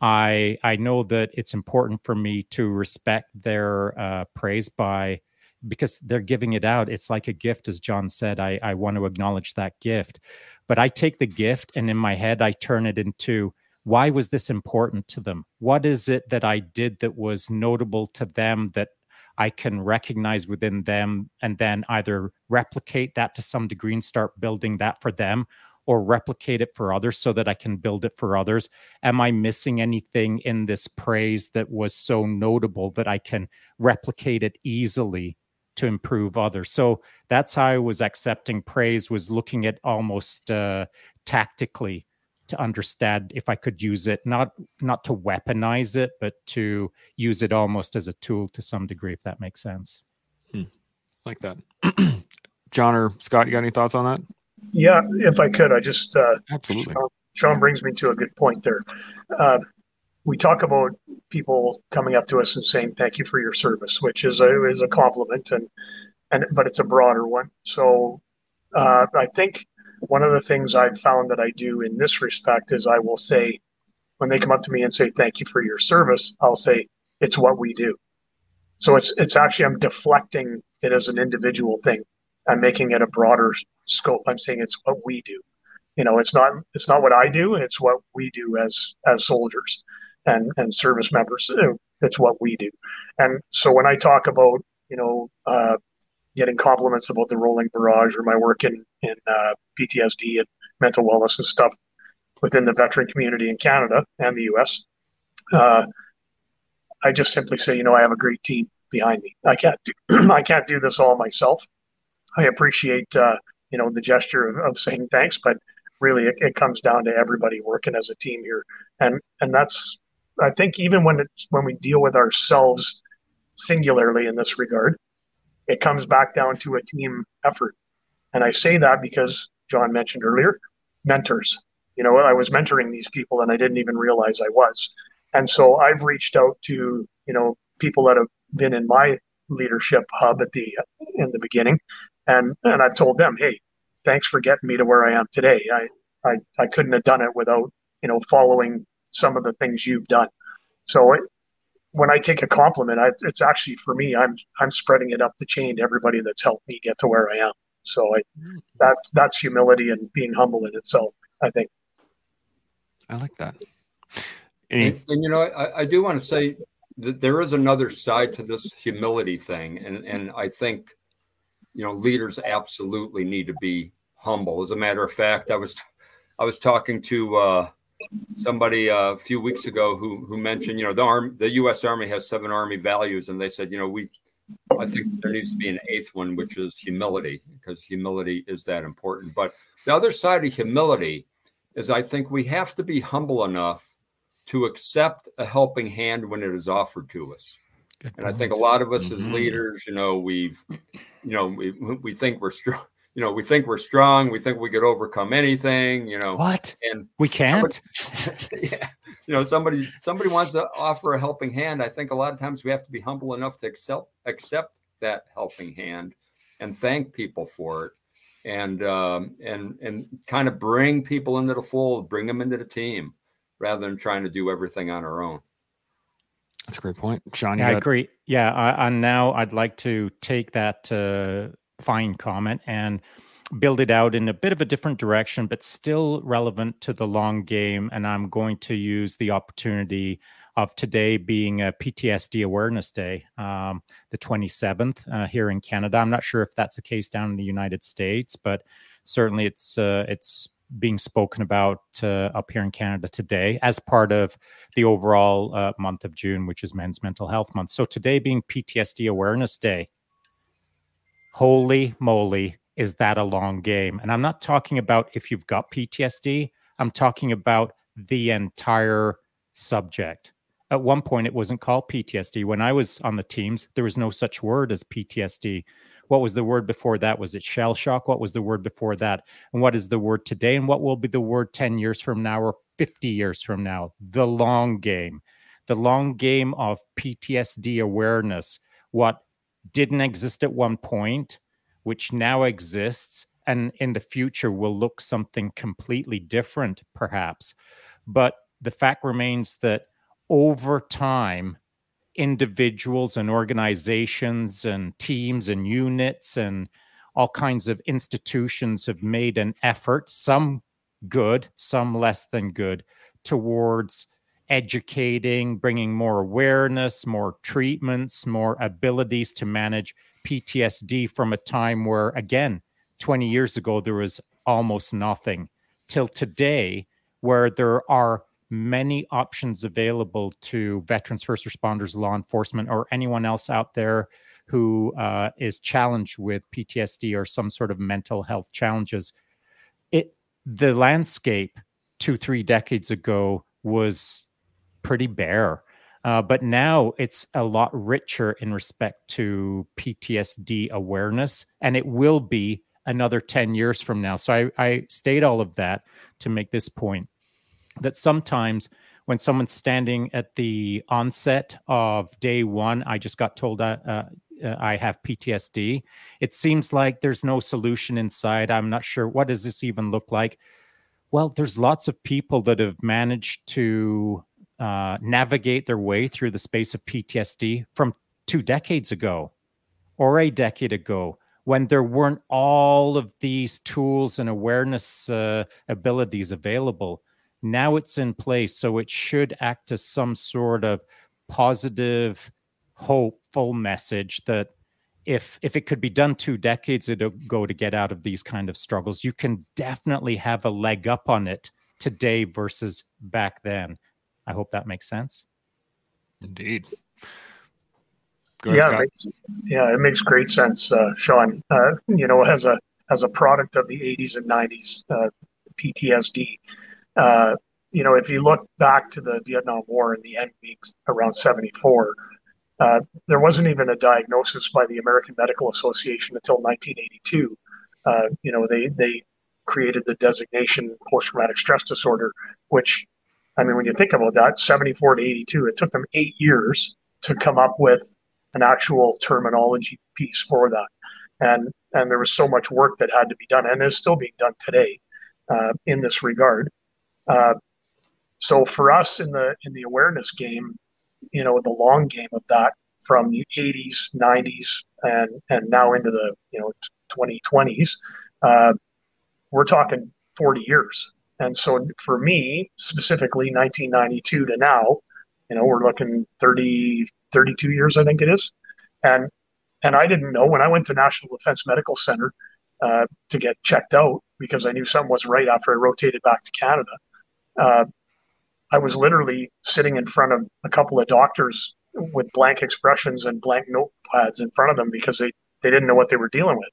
I I know that it's important for me to respect their uh, praise by because they're giving it out. It's like a gift, as John said. I I want to acknowledge that gift, but I take the gift and in my head I turn it into why was this important to them? What is it that I did that was notable to them that I can recognize within them and then either replicate that to some degree and start building that for them or replicate it for others so that I can build it for others? Am I missing anything in this praise that was so notable that I can replicate it easily to improve others? So that's how I was accepting praise was looking at almost uh, tactically to understand if I could use it not not to weaponize it, but to use it almost as a tool to some degree, if that makes sense. Hmm. Like that. John or Scott, you got any thoughts on that? Yeah, if I could, I just uh, absolutely. Shaun, Shaun, brings me to a good point there. Uh, we talk about people coming up to us and saying thank you for your service, which is a is a compliment, and and but it's a broader one. So uh, I think one of the things I've found that I do in this respect is I will say when they come up to me and say thank you for your service, I'll say it's what we do. So it's it's actually I'm deflecting it as an individual thing. I'm making it a broader scope. I'm saying it's what we do. You know, it's not it's not what I do. It's what we do as as soldiers and and service members. It's what we do. And so when I talk about you know uh, getting compliments about the rolling barrage or my work in in uh, PTSD and mental wellness and stuff within the veteran community in Canada and the U.S. Uh, I just simply say, you know, I have a great team behind me. I can't do I can't do this all myself. I appreciate uh, you know the gesture of, of, saying thanks, but really it, it, comes down to everybody working as a team here, and and that's I think even when it's when we deal with ourselves singularly in this regard, it comes back down to a team effort, and I say that because John mentioned earlier, mentors. You know, I was mentoring these people and I didn't even realize I was, and so I've reached out to you know people that have been in my leadership hub at the in the beginning and and I've told them, hey, thanks for getting me to where I am today. I I, I couldn't have done it without you know following some of the things you've done. So when I take a compliment, I, it's actually for me. I'm I'm spreading it up the chain to everybody that's helped me get to where I am. So I, that's that's humility and being humble in itself. I think. I like that. And, and, you know, I, I do want to say that there is another side to this humility thing, and and I think you know, leaders absolutely need to be humble. As a matter of fact, I was I was talking to uh, somebody uh, a few weeks ago who who mentioned, you know, the arm the U.S. Army has seven Army values, and they said, you know, we I think there needs to be an eighth one, which is humility, because humility is that important. But the other side of humility is I think we have to be humble enough to accept a helping hand when it is offered to us. and I think a lot of us mm-hmm. as leaders, you know, we've you know, we we think we're strong. You know, we think we're strong. We think we could overcome anything. You know what? And we can't. Somebody, yeah, you know, somebody somebody wants to offer a helping hand. I think a lot of times we have to be humble enough to accept accept that helping hand and thank people for it, and um, and and kind of bring people into the fold, bring them into the team, rather than trying to do everything on our own. That's a great point, Shaun. Yeah, I agree. Yeah, I, and now I'd like to take that uh, fine comment and build it out in a bit of a different direction, but still relevant to the long game. And I'm going to use the opportunity of today being a PTSD Awareness Day, um, the 27th uh, here in Canada. I'm not sure if that's the case down in the United States, but certainly it's uh, it's being spoken about uh, up here in Canada today as part of the overall uh, month of June, which is Men's Mental Health Month. So today being PTSD Awareness Day, holy moly, is that a long game? And I'm not talking about if you've got PTSD, I'm talking about the entire subject. At one point, it wasn't called PTSD. When I was on the teams, there was no such word as PTSD. What was the word before that? Was it shell shock? What was the word before that? And what is the word today? And what will be the word 10 years from now or 50 years from now? The long game. The long game of PTSD awareness. What didn't exist at one point, which now exists, and in the future will look something completely different, perhaps. But the fact remains that over time, individuals and organizations and teams and units and all kinds of institutions have made an effort, some good, some less than good, towards educating, bringing more awareness, more treatments, more abilities to manage PTSD from a time where, again, 20 years ago, there was almost nothing, till today, where there are many options available to veterans, first responders, law enforcement, or anyone else out there who uh, is challenged with PTSD or some sort of mental health challenges. It the landscape two three decades ago was pretty bare. Uh, but now it's a lot richer in respect to PTSD awareness, and it will be another 10 years from now. So I, I state all of that to make this point that sometimes when someone's standing at the onset of day one, I just got told uh, uh, I have PTSD. It seems like there's no solution inside. I'm not sure what does this even look like. Well, there's lots of people that have managed to uh, navigate their way through the space of PTSD from two decades ago or a decade ago when there weren't all of these tools and awareness uh, abilities available now it's in place, so it should act as some sort of positive, hopeful message that if if it could be done two decades ago to get out of these kind of struggles, you can definitely have a leg up on it today versus back then. I hope that makes sense. Indeed. Go yeah, it makes, yeah, it makes great sense, uh, Shaun. Uh, you know, as a as a product of the 80s and 90s, uh, PTSD uh, you know, if you look back to the Vietnam War and the end being around 74, uh, there wasn't even a diagnosis by the American Medical Association until 1982. Uh, you know, they, they created the designation post traumatic stress disorder, which, I mean, when you think about that, 74 to 82, it took them eight years to come up with an actual terminology piece for that. And, and there was so much work that had to be done and is still being done today uh, in this regard. Uh, so for us in the in the awareness game, you know, the long game of that from the 80s, 90s, and and now into the you know 2020s, uh, we're talking 40 years. And so for me specifically, 1992 to now, you know, we're looking 30, 32 years, I think it is. And and I didn't know when I went to National Defense Medical Center uh, to get checked out because I knew something was right after I rotated back to Canada uh, I was literally sitting in front of a couple of doctors with blank expressions and blank notepads in front of them because they, they didn't know what they were dealing with.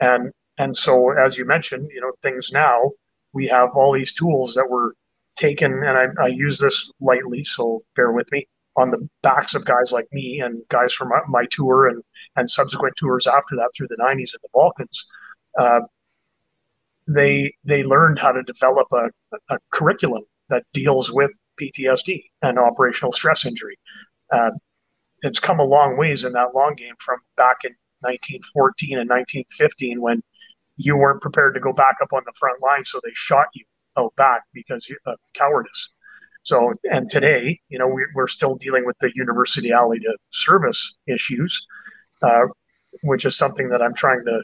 And and so as you mentioned, you know, things now we have all these tools that were taken and I, I use this lightly, so bear with me, on the backs of guys like me and guys from my, my tour and and subsequent tours after that through the 90s in the Balkans. Uh, they they learned how to develop a, a curriculum that deals with PTSD and operational stress injury. Uh, it's come a long ways in that long game from back in 1914 and 1915 when you weren't prepared to go back up on the front line, so they shot you out back because of cowardice. So, and today, you know, we, are still dealing with the universality to service issues, uh, which is something that I'm trying to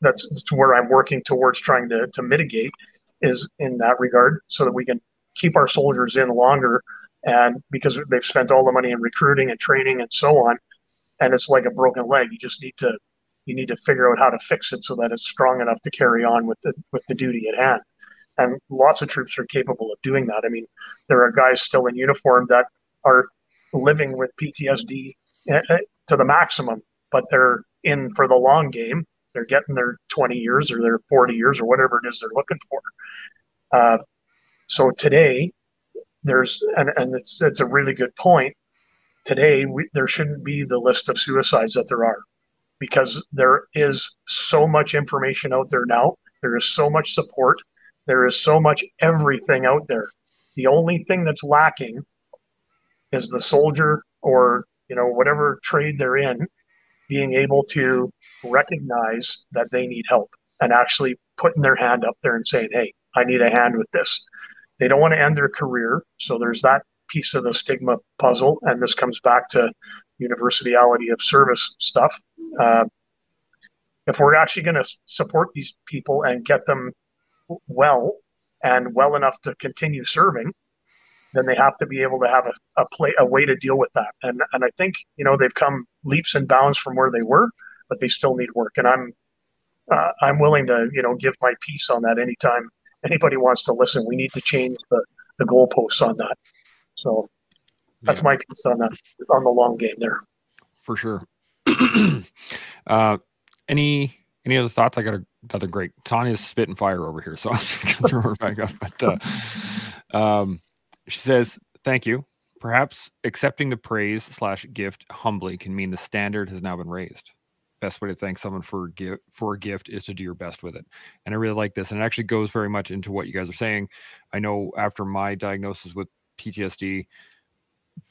that's, that's where I'm working towards trying to, to mitigate is in that regard so that we can keep our soldiers in longer and because they've spent all the money in recruiting and training and so on and it's like a broken leg you just need to you need to figure out how to fix it so that it's strong enough to carry on with the with the duty at hand and lots of troops are capable of doing that. I mean, there are guys still in uniform that are living with PTSD eh, eh, to the maximum, but they're in for the long game. They're getting their 20 years or their 40 years or whatever it is they're looking for. Uh, so today, there's and, and it's it's a really good point. Today, we, there shouldn't be the list of suicides that there are, because there is so much information out there now. There is so much support. There is so much everything out there. The only thing that's lacking is the soldier or you know whatever trade they're in being able to recognize that they need help and actually putting their hand up there and saying, "Hey, I need a hand with this." They don't want to end their career, so there's that piece of the stigma puzzle, and this comes back to universality of service stuff. Uh, if we're actually going to support these people and get them well and well enough to continue serving, then they have to be able to have a, a play a way to deal with that. And and I think you know they've come leaps and bounds from where they were, but they still need work. And I'm uh, I'm willing to you know give my piece on that anytime anybody wants to listen. We need to change the the goalposts on that. So that's yeah. my piece on that on the long game there. For sure. uh, any any other thoughts? I got a, another great. Tanya's spitting fire over here, so I'm just gonna throw her back up. But uh, um, she says, "Thank you. Perhaps accepting the praise slash gift humbly can mean the standard has now been raised. Best way to thank someone for give for a gift is to do your best with it. And I really like this, and it actually goes very much into what you guys are saying. I know after my diagnosis with PTSD,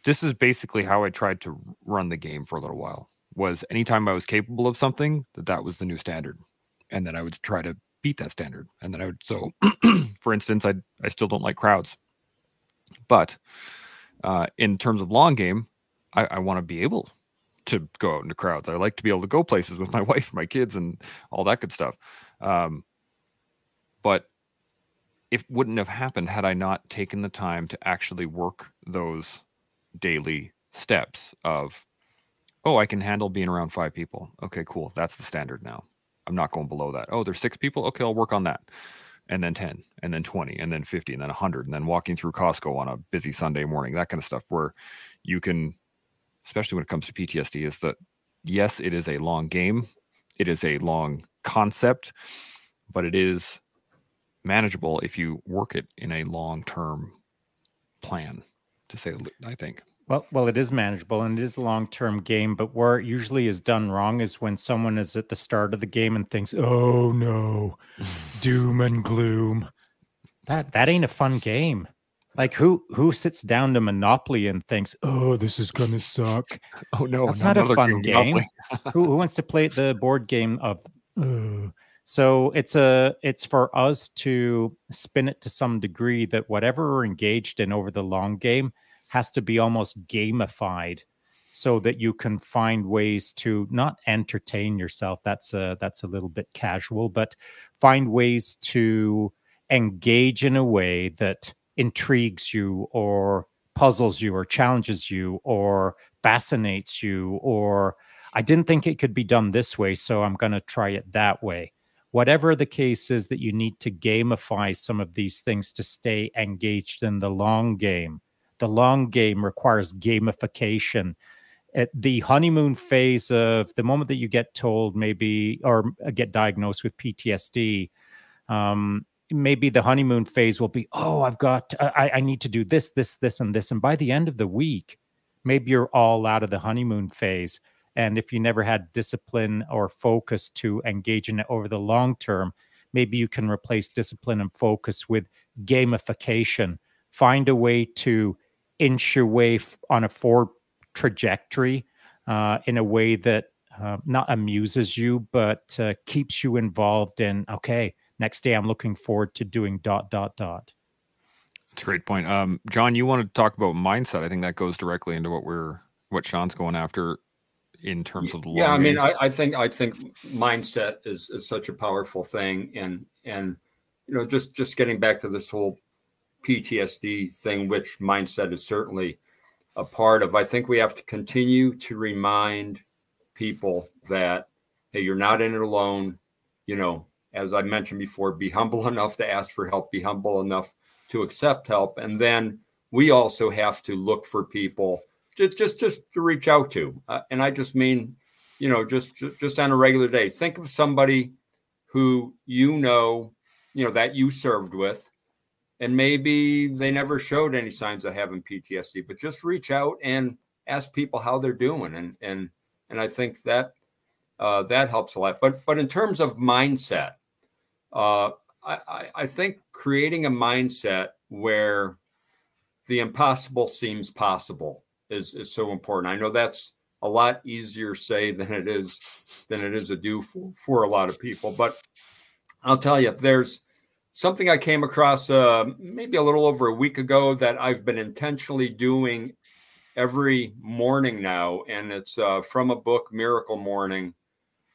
this is basically how I tried to run the game for a little while. Was anytime I was capable of something, that that was the new standard, and then I would try to beat that standard. And then I would so, for instance, I I still don't like crowds, but uh, in terms of long game, I, I want to be able to go out into crowds. I like to be able to go places with my wife, my kids, and all that good stuff. Um, but it wouldn't have happened had I not taken the time to actually work those daily steps of, oh, I can handle being around five people. Okay, cool. That's the standard now. I'm not going below that. Oh, there's six people. Okay, I'll work on that. And then 10, and then 20, and then 50, and then 100, and then walking through Costco on a busy Sunday morning, that kind of stuff, where you can, especially when it comes to PTSD, is that yes, it is a long game, it is a long concept, but it is manageable if you work it in a long term plan to say I think. Well, well, it is manageable and it is a long-term game, but where it usually is done wrong is when someone is at the start of the game and thinks, "Oh no, doom and gloom." That that ain't a fun game. Like who who sits down to Monopoly and thinks, "Oh, this is gonna suck." oh no, that's not a fun game. who, who wants to play the board game of? So it's a it's for us to spin it to some degree that whatever we're engaged in over the long game has to be almost gamified so that you can find ways to not entertain yourself. That's a that's a little bit casual but find ways to engage in a way that intrigues you or puzzles you or challenges you or fascinates you or I didn't think it could be done this way so I'm going to try it that way. Whatever the case is that you need to gamify some of these things to stay engaged in the long game the long game requires gamification. At the honeymoon phase of the moment that you get told maybe or uh, get diagnosed with PTSD, um, maybe the honeymoon phase will be, oh, I've got, I, I need to do this, this, this, and this. And by the end of the week, maybe you're all out of the honeymoon phase. And if you never had discipline or focus to engage in it over the long term, maybe you can replace discipline and focus with gamification. Find a way to inch your way on a forward trajectory uh, in a way that uh, not amuses you, but uh, keeps you involved in, okay, next day I'm looking forward to doing dot, dot, dot. That's a great point. Um, John, you want to talk about mindset. I think that goes directly into what we're, what Shaun's going after in terms of yeah i mean I, I, think i think mindset is is such a powerful thing and and you know just just getting back to this whole PTSD thing, which mindset is certainly a part of. I think we have to continue to remind people that hey, you're not in it alone. You know, as I mentioned before, be humble enough to ask for help, be humble enough to accept help. And then we also have to look for people just just just to reach out to. Uh, and I just mean, you know, just just on a regular day. Think of somebody who you know, you know, that you served with and maybe they never showed any signs of having PTSD, but just reach out and ask people how they're doing, and and and I think that uh, that helps a lot. But but in terms of mindset, uh, I, I think creating a mindset where the impossible seems possible is is so important. I know that's a lot easier say than it is than it is to do for, for a lot of people, but I'll tell you, there's something I came across uh, maybe a little over a week ago that I've been intentionally doing every morning now, and it's uh, from a book, Miracle Morning.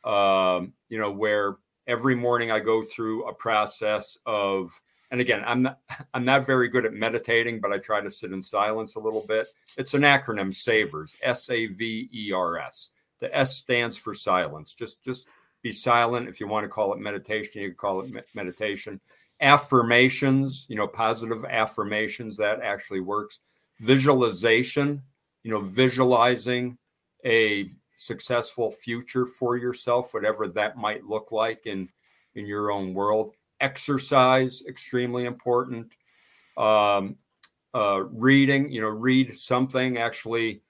Uh, you know, where every morning I go through a process of, and again, I'm not, I'm not very good at meditating, but I try to sit in silence a little bit. It's an acronym, SAVERS, S A V E R S. The S stands for silence. Just just be silent. If you want to call it meditation, you can call it meditation affirmations, you know, positive affirmations that actually works. Visualization, you know, visualizing a successful future for yourself, whatever that might look like in in your own world. Exercise, extremely important. Um, uh, reading, you know, read something. Actually,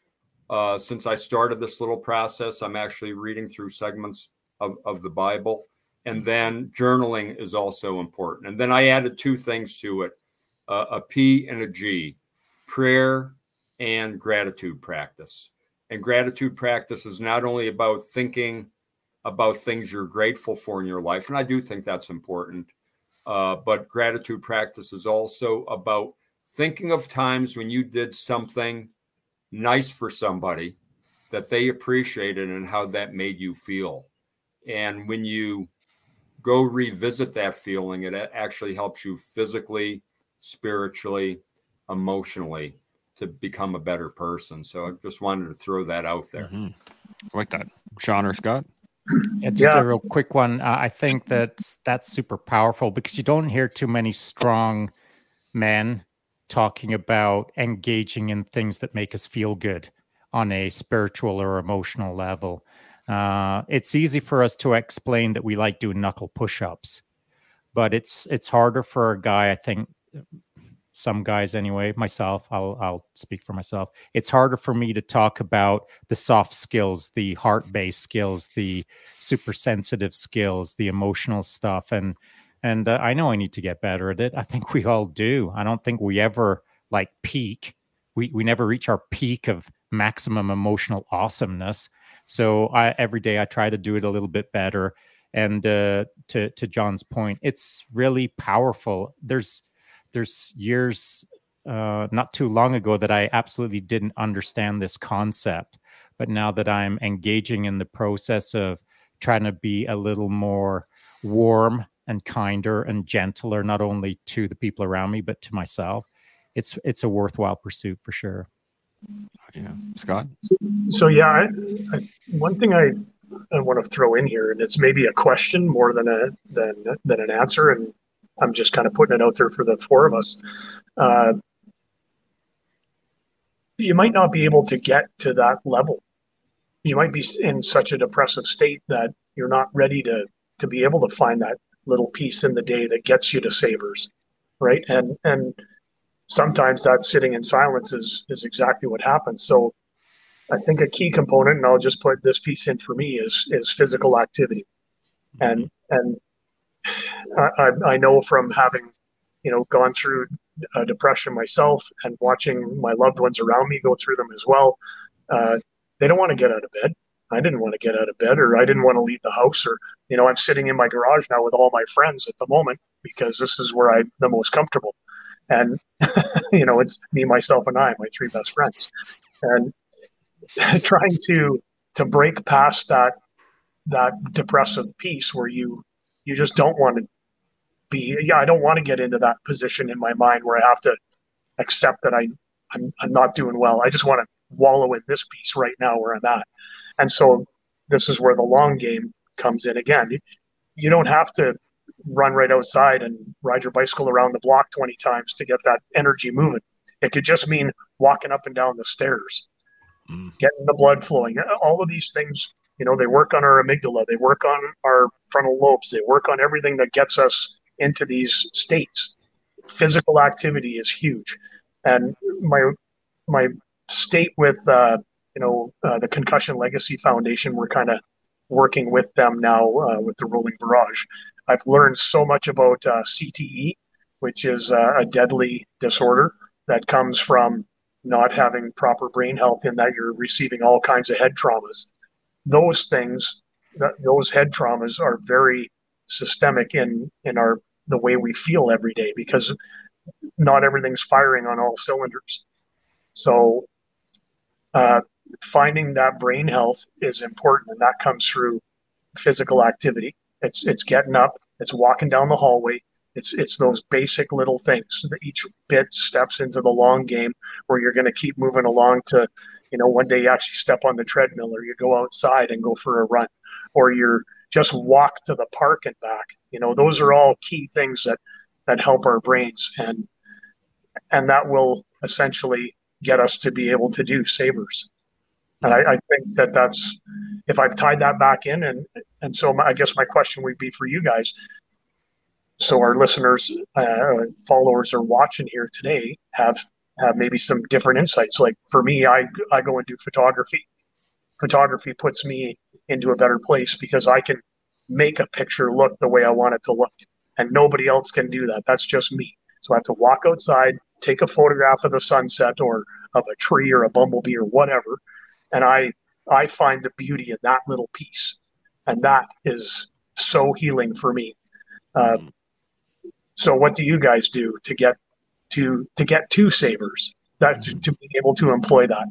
uh, since I started this little process, I'm actually reading through segments of, of the Bible. And then journaling is also important. And then I added two things to it uh, a P and a G prayer and gratitude practice. And gratitude practice is not only about thinking about things you're grateful for in your life, and I do think that's important, uh, but gratitude practice is also about thinking of times when you did something nice for somebody that they appreciated and how that made you feel. And when you go revisit that feeling. It actually helps you physically, spiritually, emotionally to become a better person. So I just wanted to throw that out there. Mm-hmm. Like that, Shaun or Scott. Yeah, just yeah. a real quick one. Uh, I think that's that's super powerful because you don't hear too many strong men talking about engaging in things that make us feel good on a spiritual or emotional level. Uh, it's easy for us to explain that we like doing knuckle push-ups, but it's it's harder for a guy. I think some guys anyway. Myself, I'll I'll speak for myself. It's harder for me to talk about the soft skills, the heart-based skills, the super sensitive skills, the emotional stuff, and and uh, I know I need to get better at it. I think we all do. I don't think we ever like peak. We we never reach our peak of maximum emotional awesomeness so I every day I try to do it a little bit better. And uh, to to John's point, it's really powerful. There's there's years uh, not too long ago that I absolutely didn't understand this concept, but now that I'm engaging in the process of trying to be a little more warm and kinder and gentler, not only to the people around me but to myself, it's it's a worthwhile pursuit for sure. Yeah, Scott. So, so yeah, I, I, one thing I, I want to throw in here, and it's maybe a question more than a than than an answer, and I'm just kind of putting it out there for the four of us. Uh, you might not be able to get to that level. You might be in such a depressive state that you're not ready to to be able to find that little piece in the day that gets you to savers, right? And and sometimes that sitting in silence is is exactly what happens. So I think a key component, and I'll just put this piece in for me, is is physical activity, and and I, I know from having you know gone through a depression myself and watching my loved ones around me go through them as well, uh, they don't want to get out of bed. I didn't want to get out of bed, or I didn't want to leave the house, or you know I'm sitting in my garage now with all my friends at the moment because this is where I'm the most comfortable and you know it's me myself and i my three best friends. And trying to to break past that that depressive piece where you you just don't want to be yeah i don't want to get into that position in my mind where i have to accept that i i'm, I'm not doing well. I just want to wallow in this piece right now where i'm at. And so this is where the long game comes in again. You don't have to run right outside and ride your bicycle around the block 20 times to get that energy moving. It could just mean walking up and down the stairs, mm. getting the blood flowing. All of these things, you know, they work on our amygdala, they work on our frontal lobes, they work on everything that gets us into these states. Physical activity is huge. And my my state with uh, you know uh, the Concussion Legacy Foundation, we're kind of working with them now uh, with the Rolling Barrage. I've learned so much about uh, CTE, which is uh, a deadly disorder that comes from not having proper brain health in that you're receiving all kinds of head traumas. Those things, those head traumas are very systemic in in our the way we feel every day because not everything's firing on all cylinders. So uh, finding that brain health is important, and that comes through physical activity. It's it's getting up, it's walking down the hallway, it's it's those basic little things that each bit steps into the long game where you're going to keep moving along to, you know, one day you actually step on the treadmill or you go outside and go for a run, or you're just walk to the park and back. You know, those are all key things that that help our brains and and that will essentially get us to be able to do savers. And I, I, think that that's if I've tied that back in, and and so my, I guess my question would be for you guys. So our listeners, uh, followers, are watching here today have have maybe some different insights. Like for me, I I go and do photography. Photography puts me into a better place because I can make a picture look the way I want it to look, and nobody else can do that. That's just me. So I have to walk outside, take a photograph of the sunset or of a tree or a bumblebee or whatever, and I I find the beauty in that little piece, and that is so healing for me. Uh, so, what do you guys do to get to to get to savers? That to, to be able to employ that.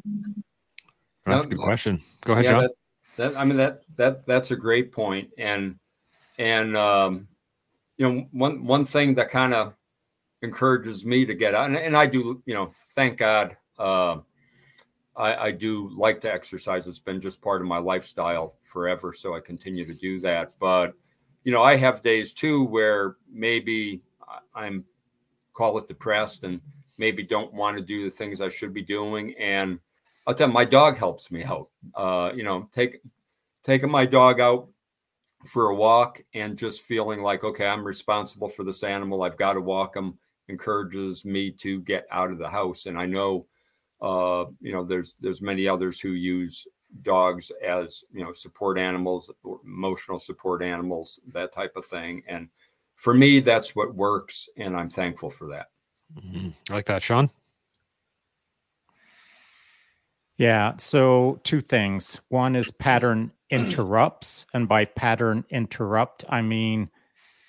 That's a good question. Go ahead, yeah, John. That, that, I mean that that that's a great point, and and um, you know one one thing that kind of encourages me to get out, and, and I do, you know, thank God. Uh, I, I, do like to exercise. It's been just part of my lifestyle forever, so I continue to do that. But you know, I have days too where maybe I'm call it depressed and maybe don't want to do the things I should be doing. And I'll tell you, my dog helps me out. Uh, you know, take taking my dog out for a walk and just feeling like, okay, I'm responsible for this animal. I've got to walk him encourages me to get out of the house. And I know uh, you know, there's there's many others who use dogs as you know support animals, emotional support animals, that type of thing. And for me, that's what works, and I'm thankful for that. Mm-hmm. I like that, Shaun. Yeah. So two things. One is pattern interrupts, and by pattern interrupt, I mean,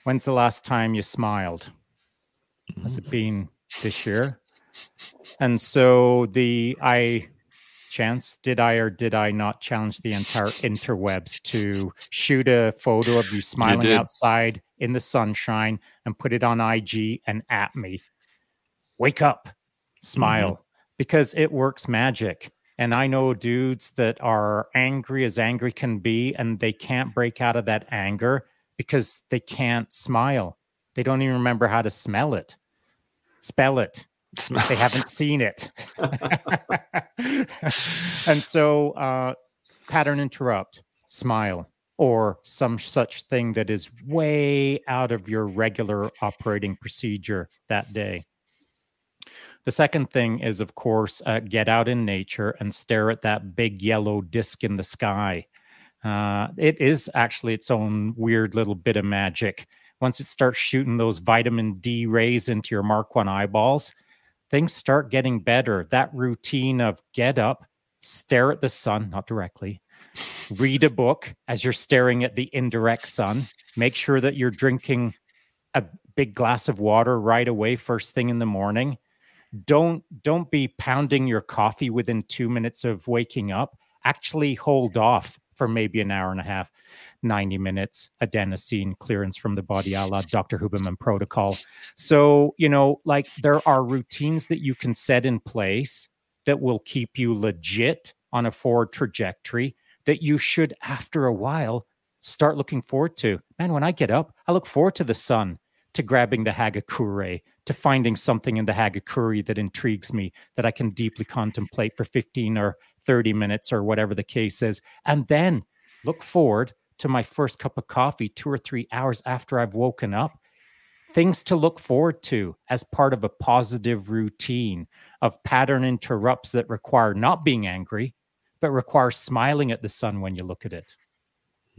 when's the last time you smiled? Has it been this year? And so the I Chance did I or did I not challenge the entire interwebs to shoot a photo of you smiling you outside in the sunshine and put it on IG and at me. Wake up, smile mm-hmm. because it works magic. And I know dudes that are angry as angry can be, and they can't break out of that anger because they can't smile. They don't even remember how to smell it, spell it they haven't seen it. and so, uh, pattern interrupt, smile, or some such thing that is way out of your regular operating procedure that day. The second thing is, of course, uh, get out in nature and stare at that big yellow disc in the sky. Uh, it is actually its own weird little bit of magic. Once it starts shooting those vitamin D rays into your Mark One eyeballs, things start getting better. That routine of get up, stare at the sun, not directly, read a book as you're staring at the indirect sun, make sure that you're drinking a big glass of water right away first thing in the morning. Don't don't be pounding your coffee within 2 minutes of waking up. Actually hold off for maybe an hour and a half. 90 minutes adenosine clearance from the body a la Dr. Huberman protocol. So, you know, like there are routines that you can set in place that will keep you legit on a forward trajectory that you should, after a while, start looking forward to. Man, when I get up, I look forward to the sun, to grabbing the hagakure, to finding something in the hagakure that intrigues me that I can deeply contemplate for 15 or 30 minutes or whatever the case is. And then look forward to my first cup of coffee two or three hours after I've woken up. Things to look forward to as part of a positive routine of pattern interrupts that require not being angry, but require smiling at the sun when you look at it.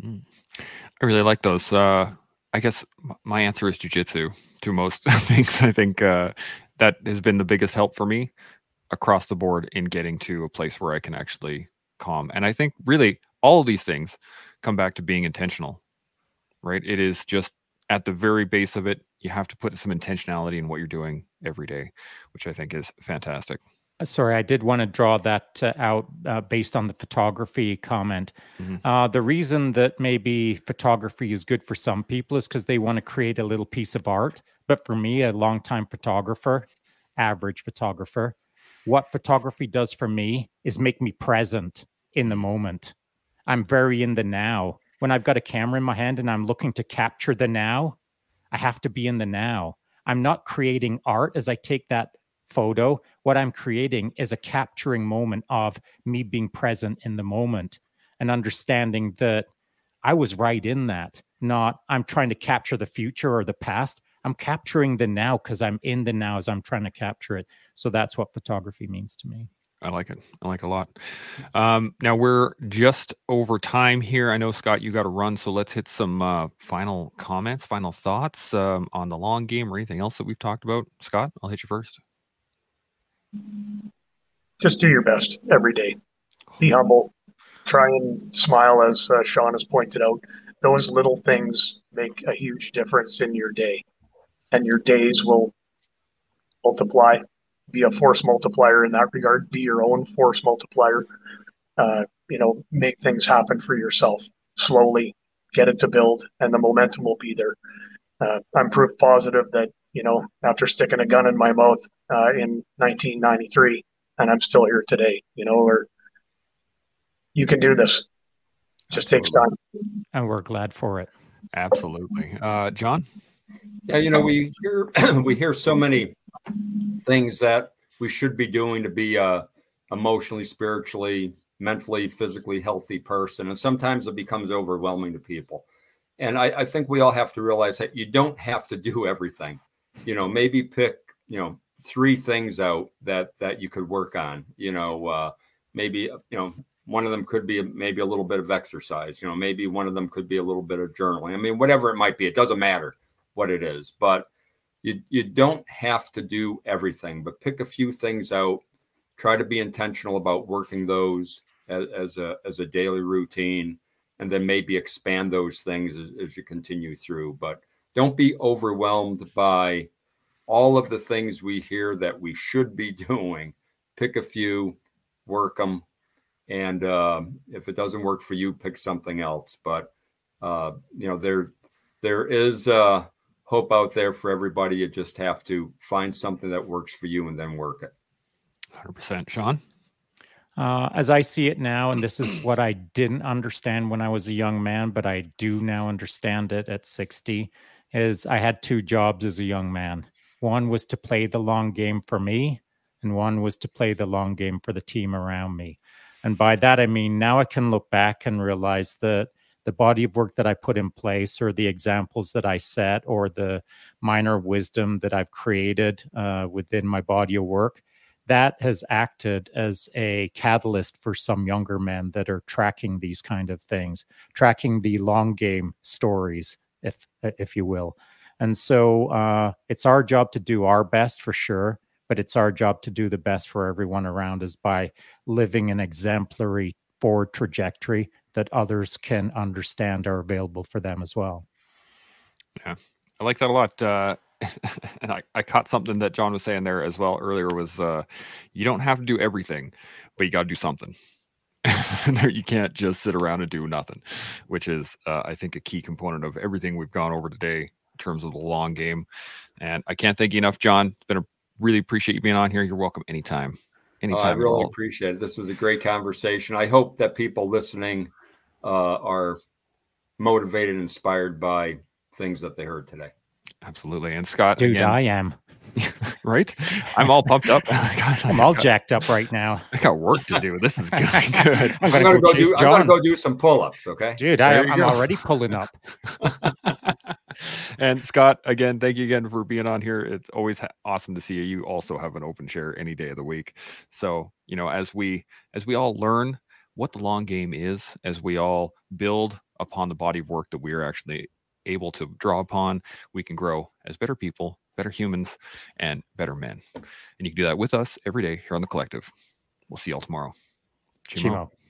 Mm. I really like those. Uh, I guess my answer is jujitsu to most things. I think uh, that has been the biggest help for me across the board in getting to a place where I can actually calm. And I think really all of these things come back to being intentional, right? It is just at the very base of it, you have to put some intentionality in what you're doing every day, which I think is fantastic. Uh, sorry, I did want to draw that uh, out uh, based on the photography comment. Mm-hmm. Uh, the reason that maybe photography is good for some people is because they want to create a little piece of art. But for me, a longtime photographer, average photographer, what photography does for me is make me present in the moment. I'm very in the now. When I've got a camera in my hand and I'm looking to capture the now, I have to be in the now. I'm not creating art as I take that photo. What I'm creating is a capturing moment of me being present in the moment and understanding that I was right in that, not I'm trying to capture the future or the past. I'm capturing the now because I'm in the now as I'm trying to capture it. So that's what photography means to me. I like it. I like it a lot. Um, now we're just over time here. I know Scott, you got to run, so let's hit some uh, final comments, final thoughts um, on the long game or anything else that we've talked about. Scott, I'll hit you first. Just do your best every day. Be humble. Try and smile, as uh, Shaun has pointed out. Those little things make a huge difference in your day, and your days will multiply be a force multiplier in that regard. Be your own force multiplier. Uh, you know, make things happen for yourself slowly. Get it to build, and the momentum will be there. Uh, I'm proof positive that you know after sticking a gun in my mouth uh, in 1993, and I'm still here today. You know, or you can do this. Just Absolutely. takes time, and we're glad for it. Absolutely, uh, John. Yeah, you know, we hear we hear so many things that we should be doing to be a emotionally, spiritually, mentally, physically healthy person. And sometimes it becomes overwhelming to people. And I, I, think we all have to realize that you don't have to do everything. You know, maybe pick, you know, three things out that that you could work on. You know, uh, maybe you know one of them could be maybe a little bit of exercise. You know, maybe one of them could be a little bit of journaling. I mean, whatever it might be, it doesn't matter what it is. But you you don't have to do everything, but pick a few things out. Try to be intentional about working those as, as a as a daily routine, and then maybe expand those things as, as you continue through. But don't be overwhelmed by all of the things we hear that we should be doing. Pick a few, work them, and uh, if it doesn't work for you, pick something else. But uh, you know there there is. Uh, hope out there for everybody. You just have to find something that works for you and then work it. 100%. Shaun? Uh, as I see it now, and this is what I didn't understand when I was a young man, but I do now understand it at 60, is I had two jobs as a young man. One was to play the long game for me, and one was to play the long game for the team around me. And by that, I mean, now I can look back and realize that the body of work that I put in place or the examples that I set or the minor wisdom that I've created uh, within my body of work, that has acted as a catalyst for some younger men that are tracking these kind of things, tracking the long game stories, if if you will. And so uh, it's our job to do our best for sure, but it's our job to do the best for everyone around us by living an exemplary forward trajectory that others can understand are available for them as well. Yeah, I like that a lot. Uh, and I, I caught something that John was saying there as well earlier was uh, you don't have to do everything, but you got to do something. you can't just sit around and do nothing, which is, uh, I think, a key component of everything we've gone over today in terms of the long game. And I can't thank you enough, John. It's been a really appreciate you being on here. You're welcome anytime. Anytime. Oh, I really appreciate it. This was a great conversation. I hope that people listening uh, are motivated, inspired by things that they heard today. Absolutely. And Scott, Dude, again, I am. right? I'm all pumped up. Guys, I'm all got- jacked up right now. I got work to do. This is good. good. I'm I'm gonna, gonna go, go chase do. I'm gonna go do some pull-ups. Okay. Dude, I, I'm go. already pulling up. and Scott, again, thank you again for being on here. It's always ha- awesome to see you. You also have an open share any day of the week. So, you know, as we as we all learn what the long game is, as we all build upon the body of work that we are actually able to draw upon, we can grow as better people, better humans, and better men. And you can do that with us every day here on the collective. We'll see y'all tomorrow. Chimo. Chimo.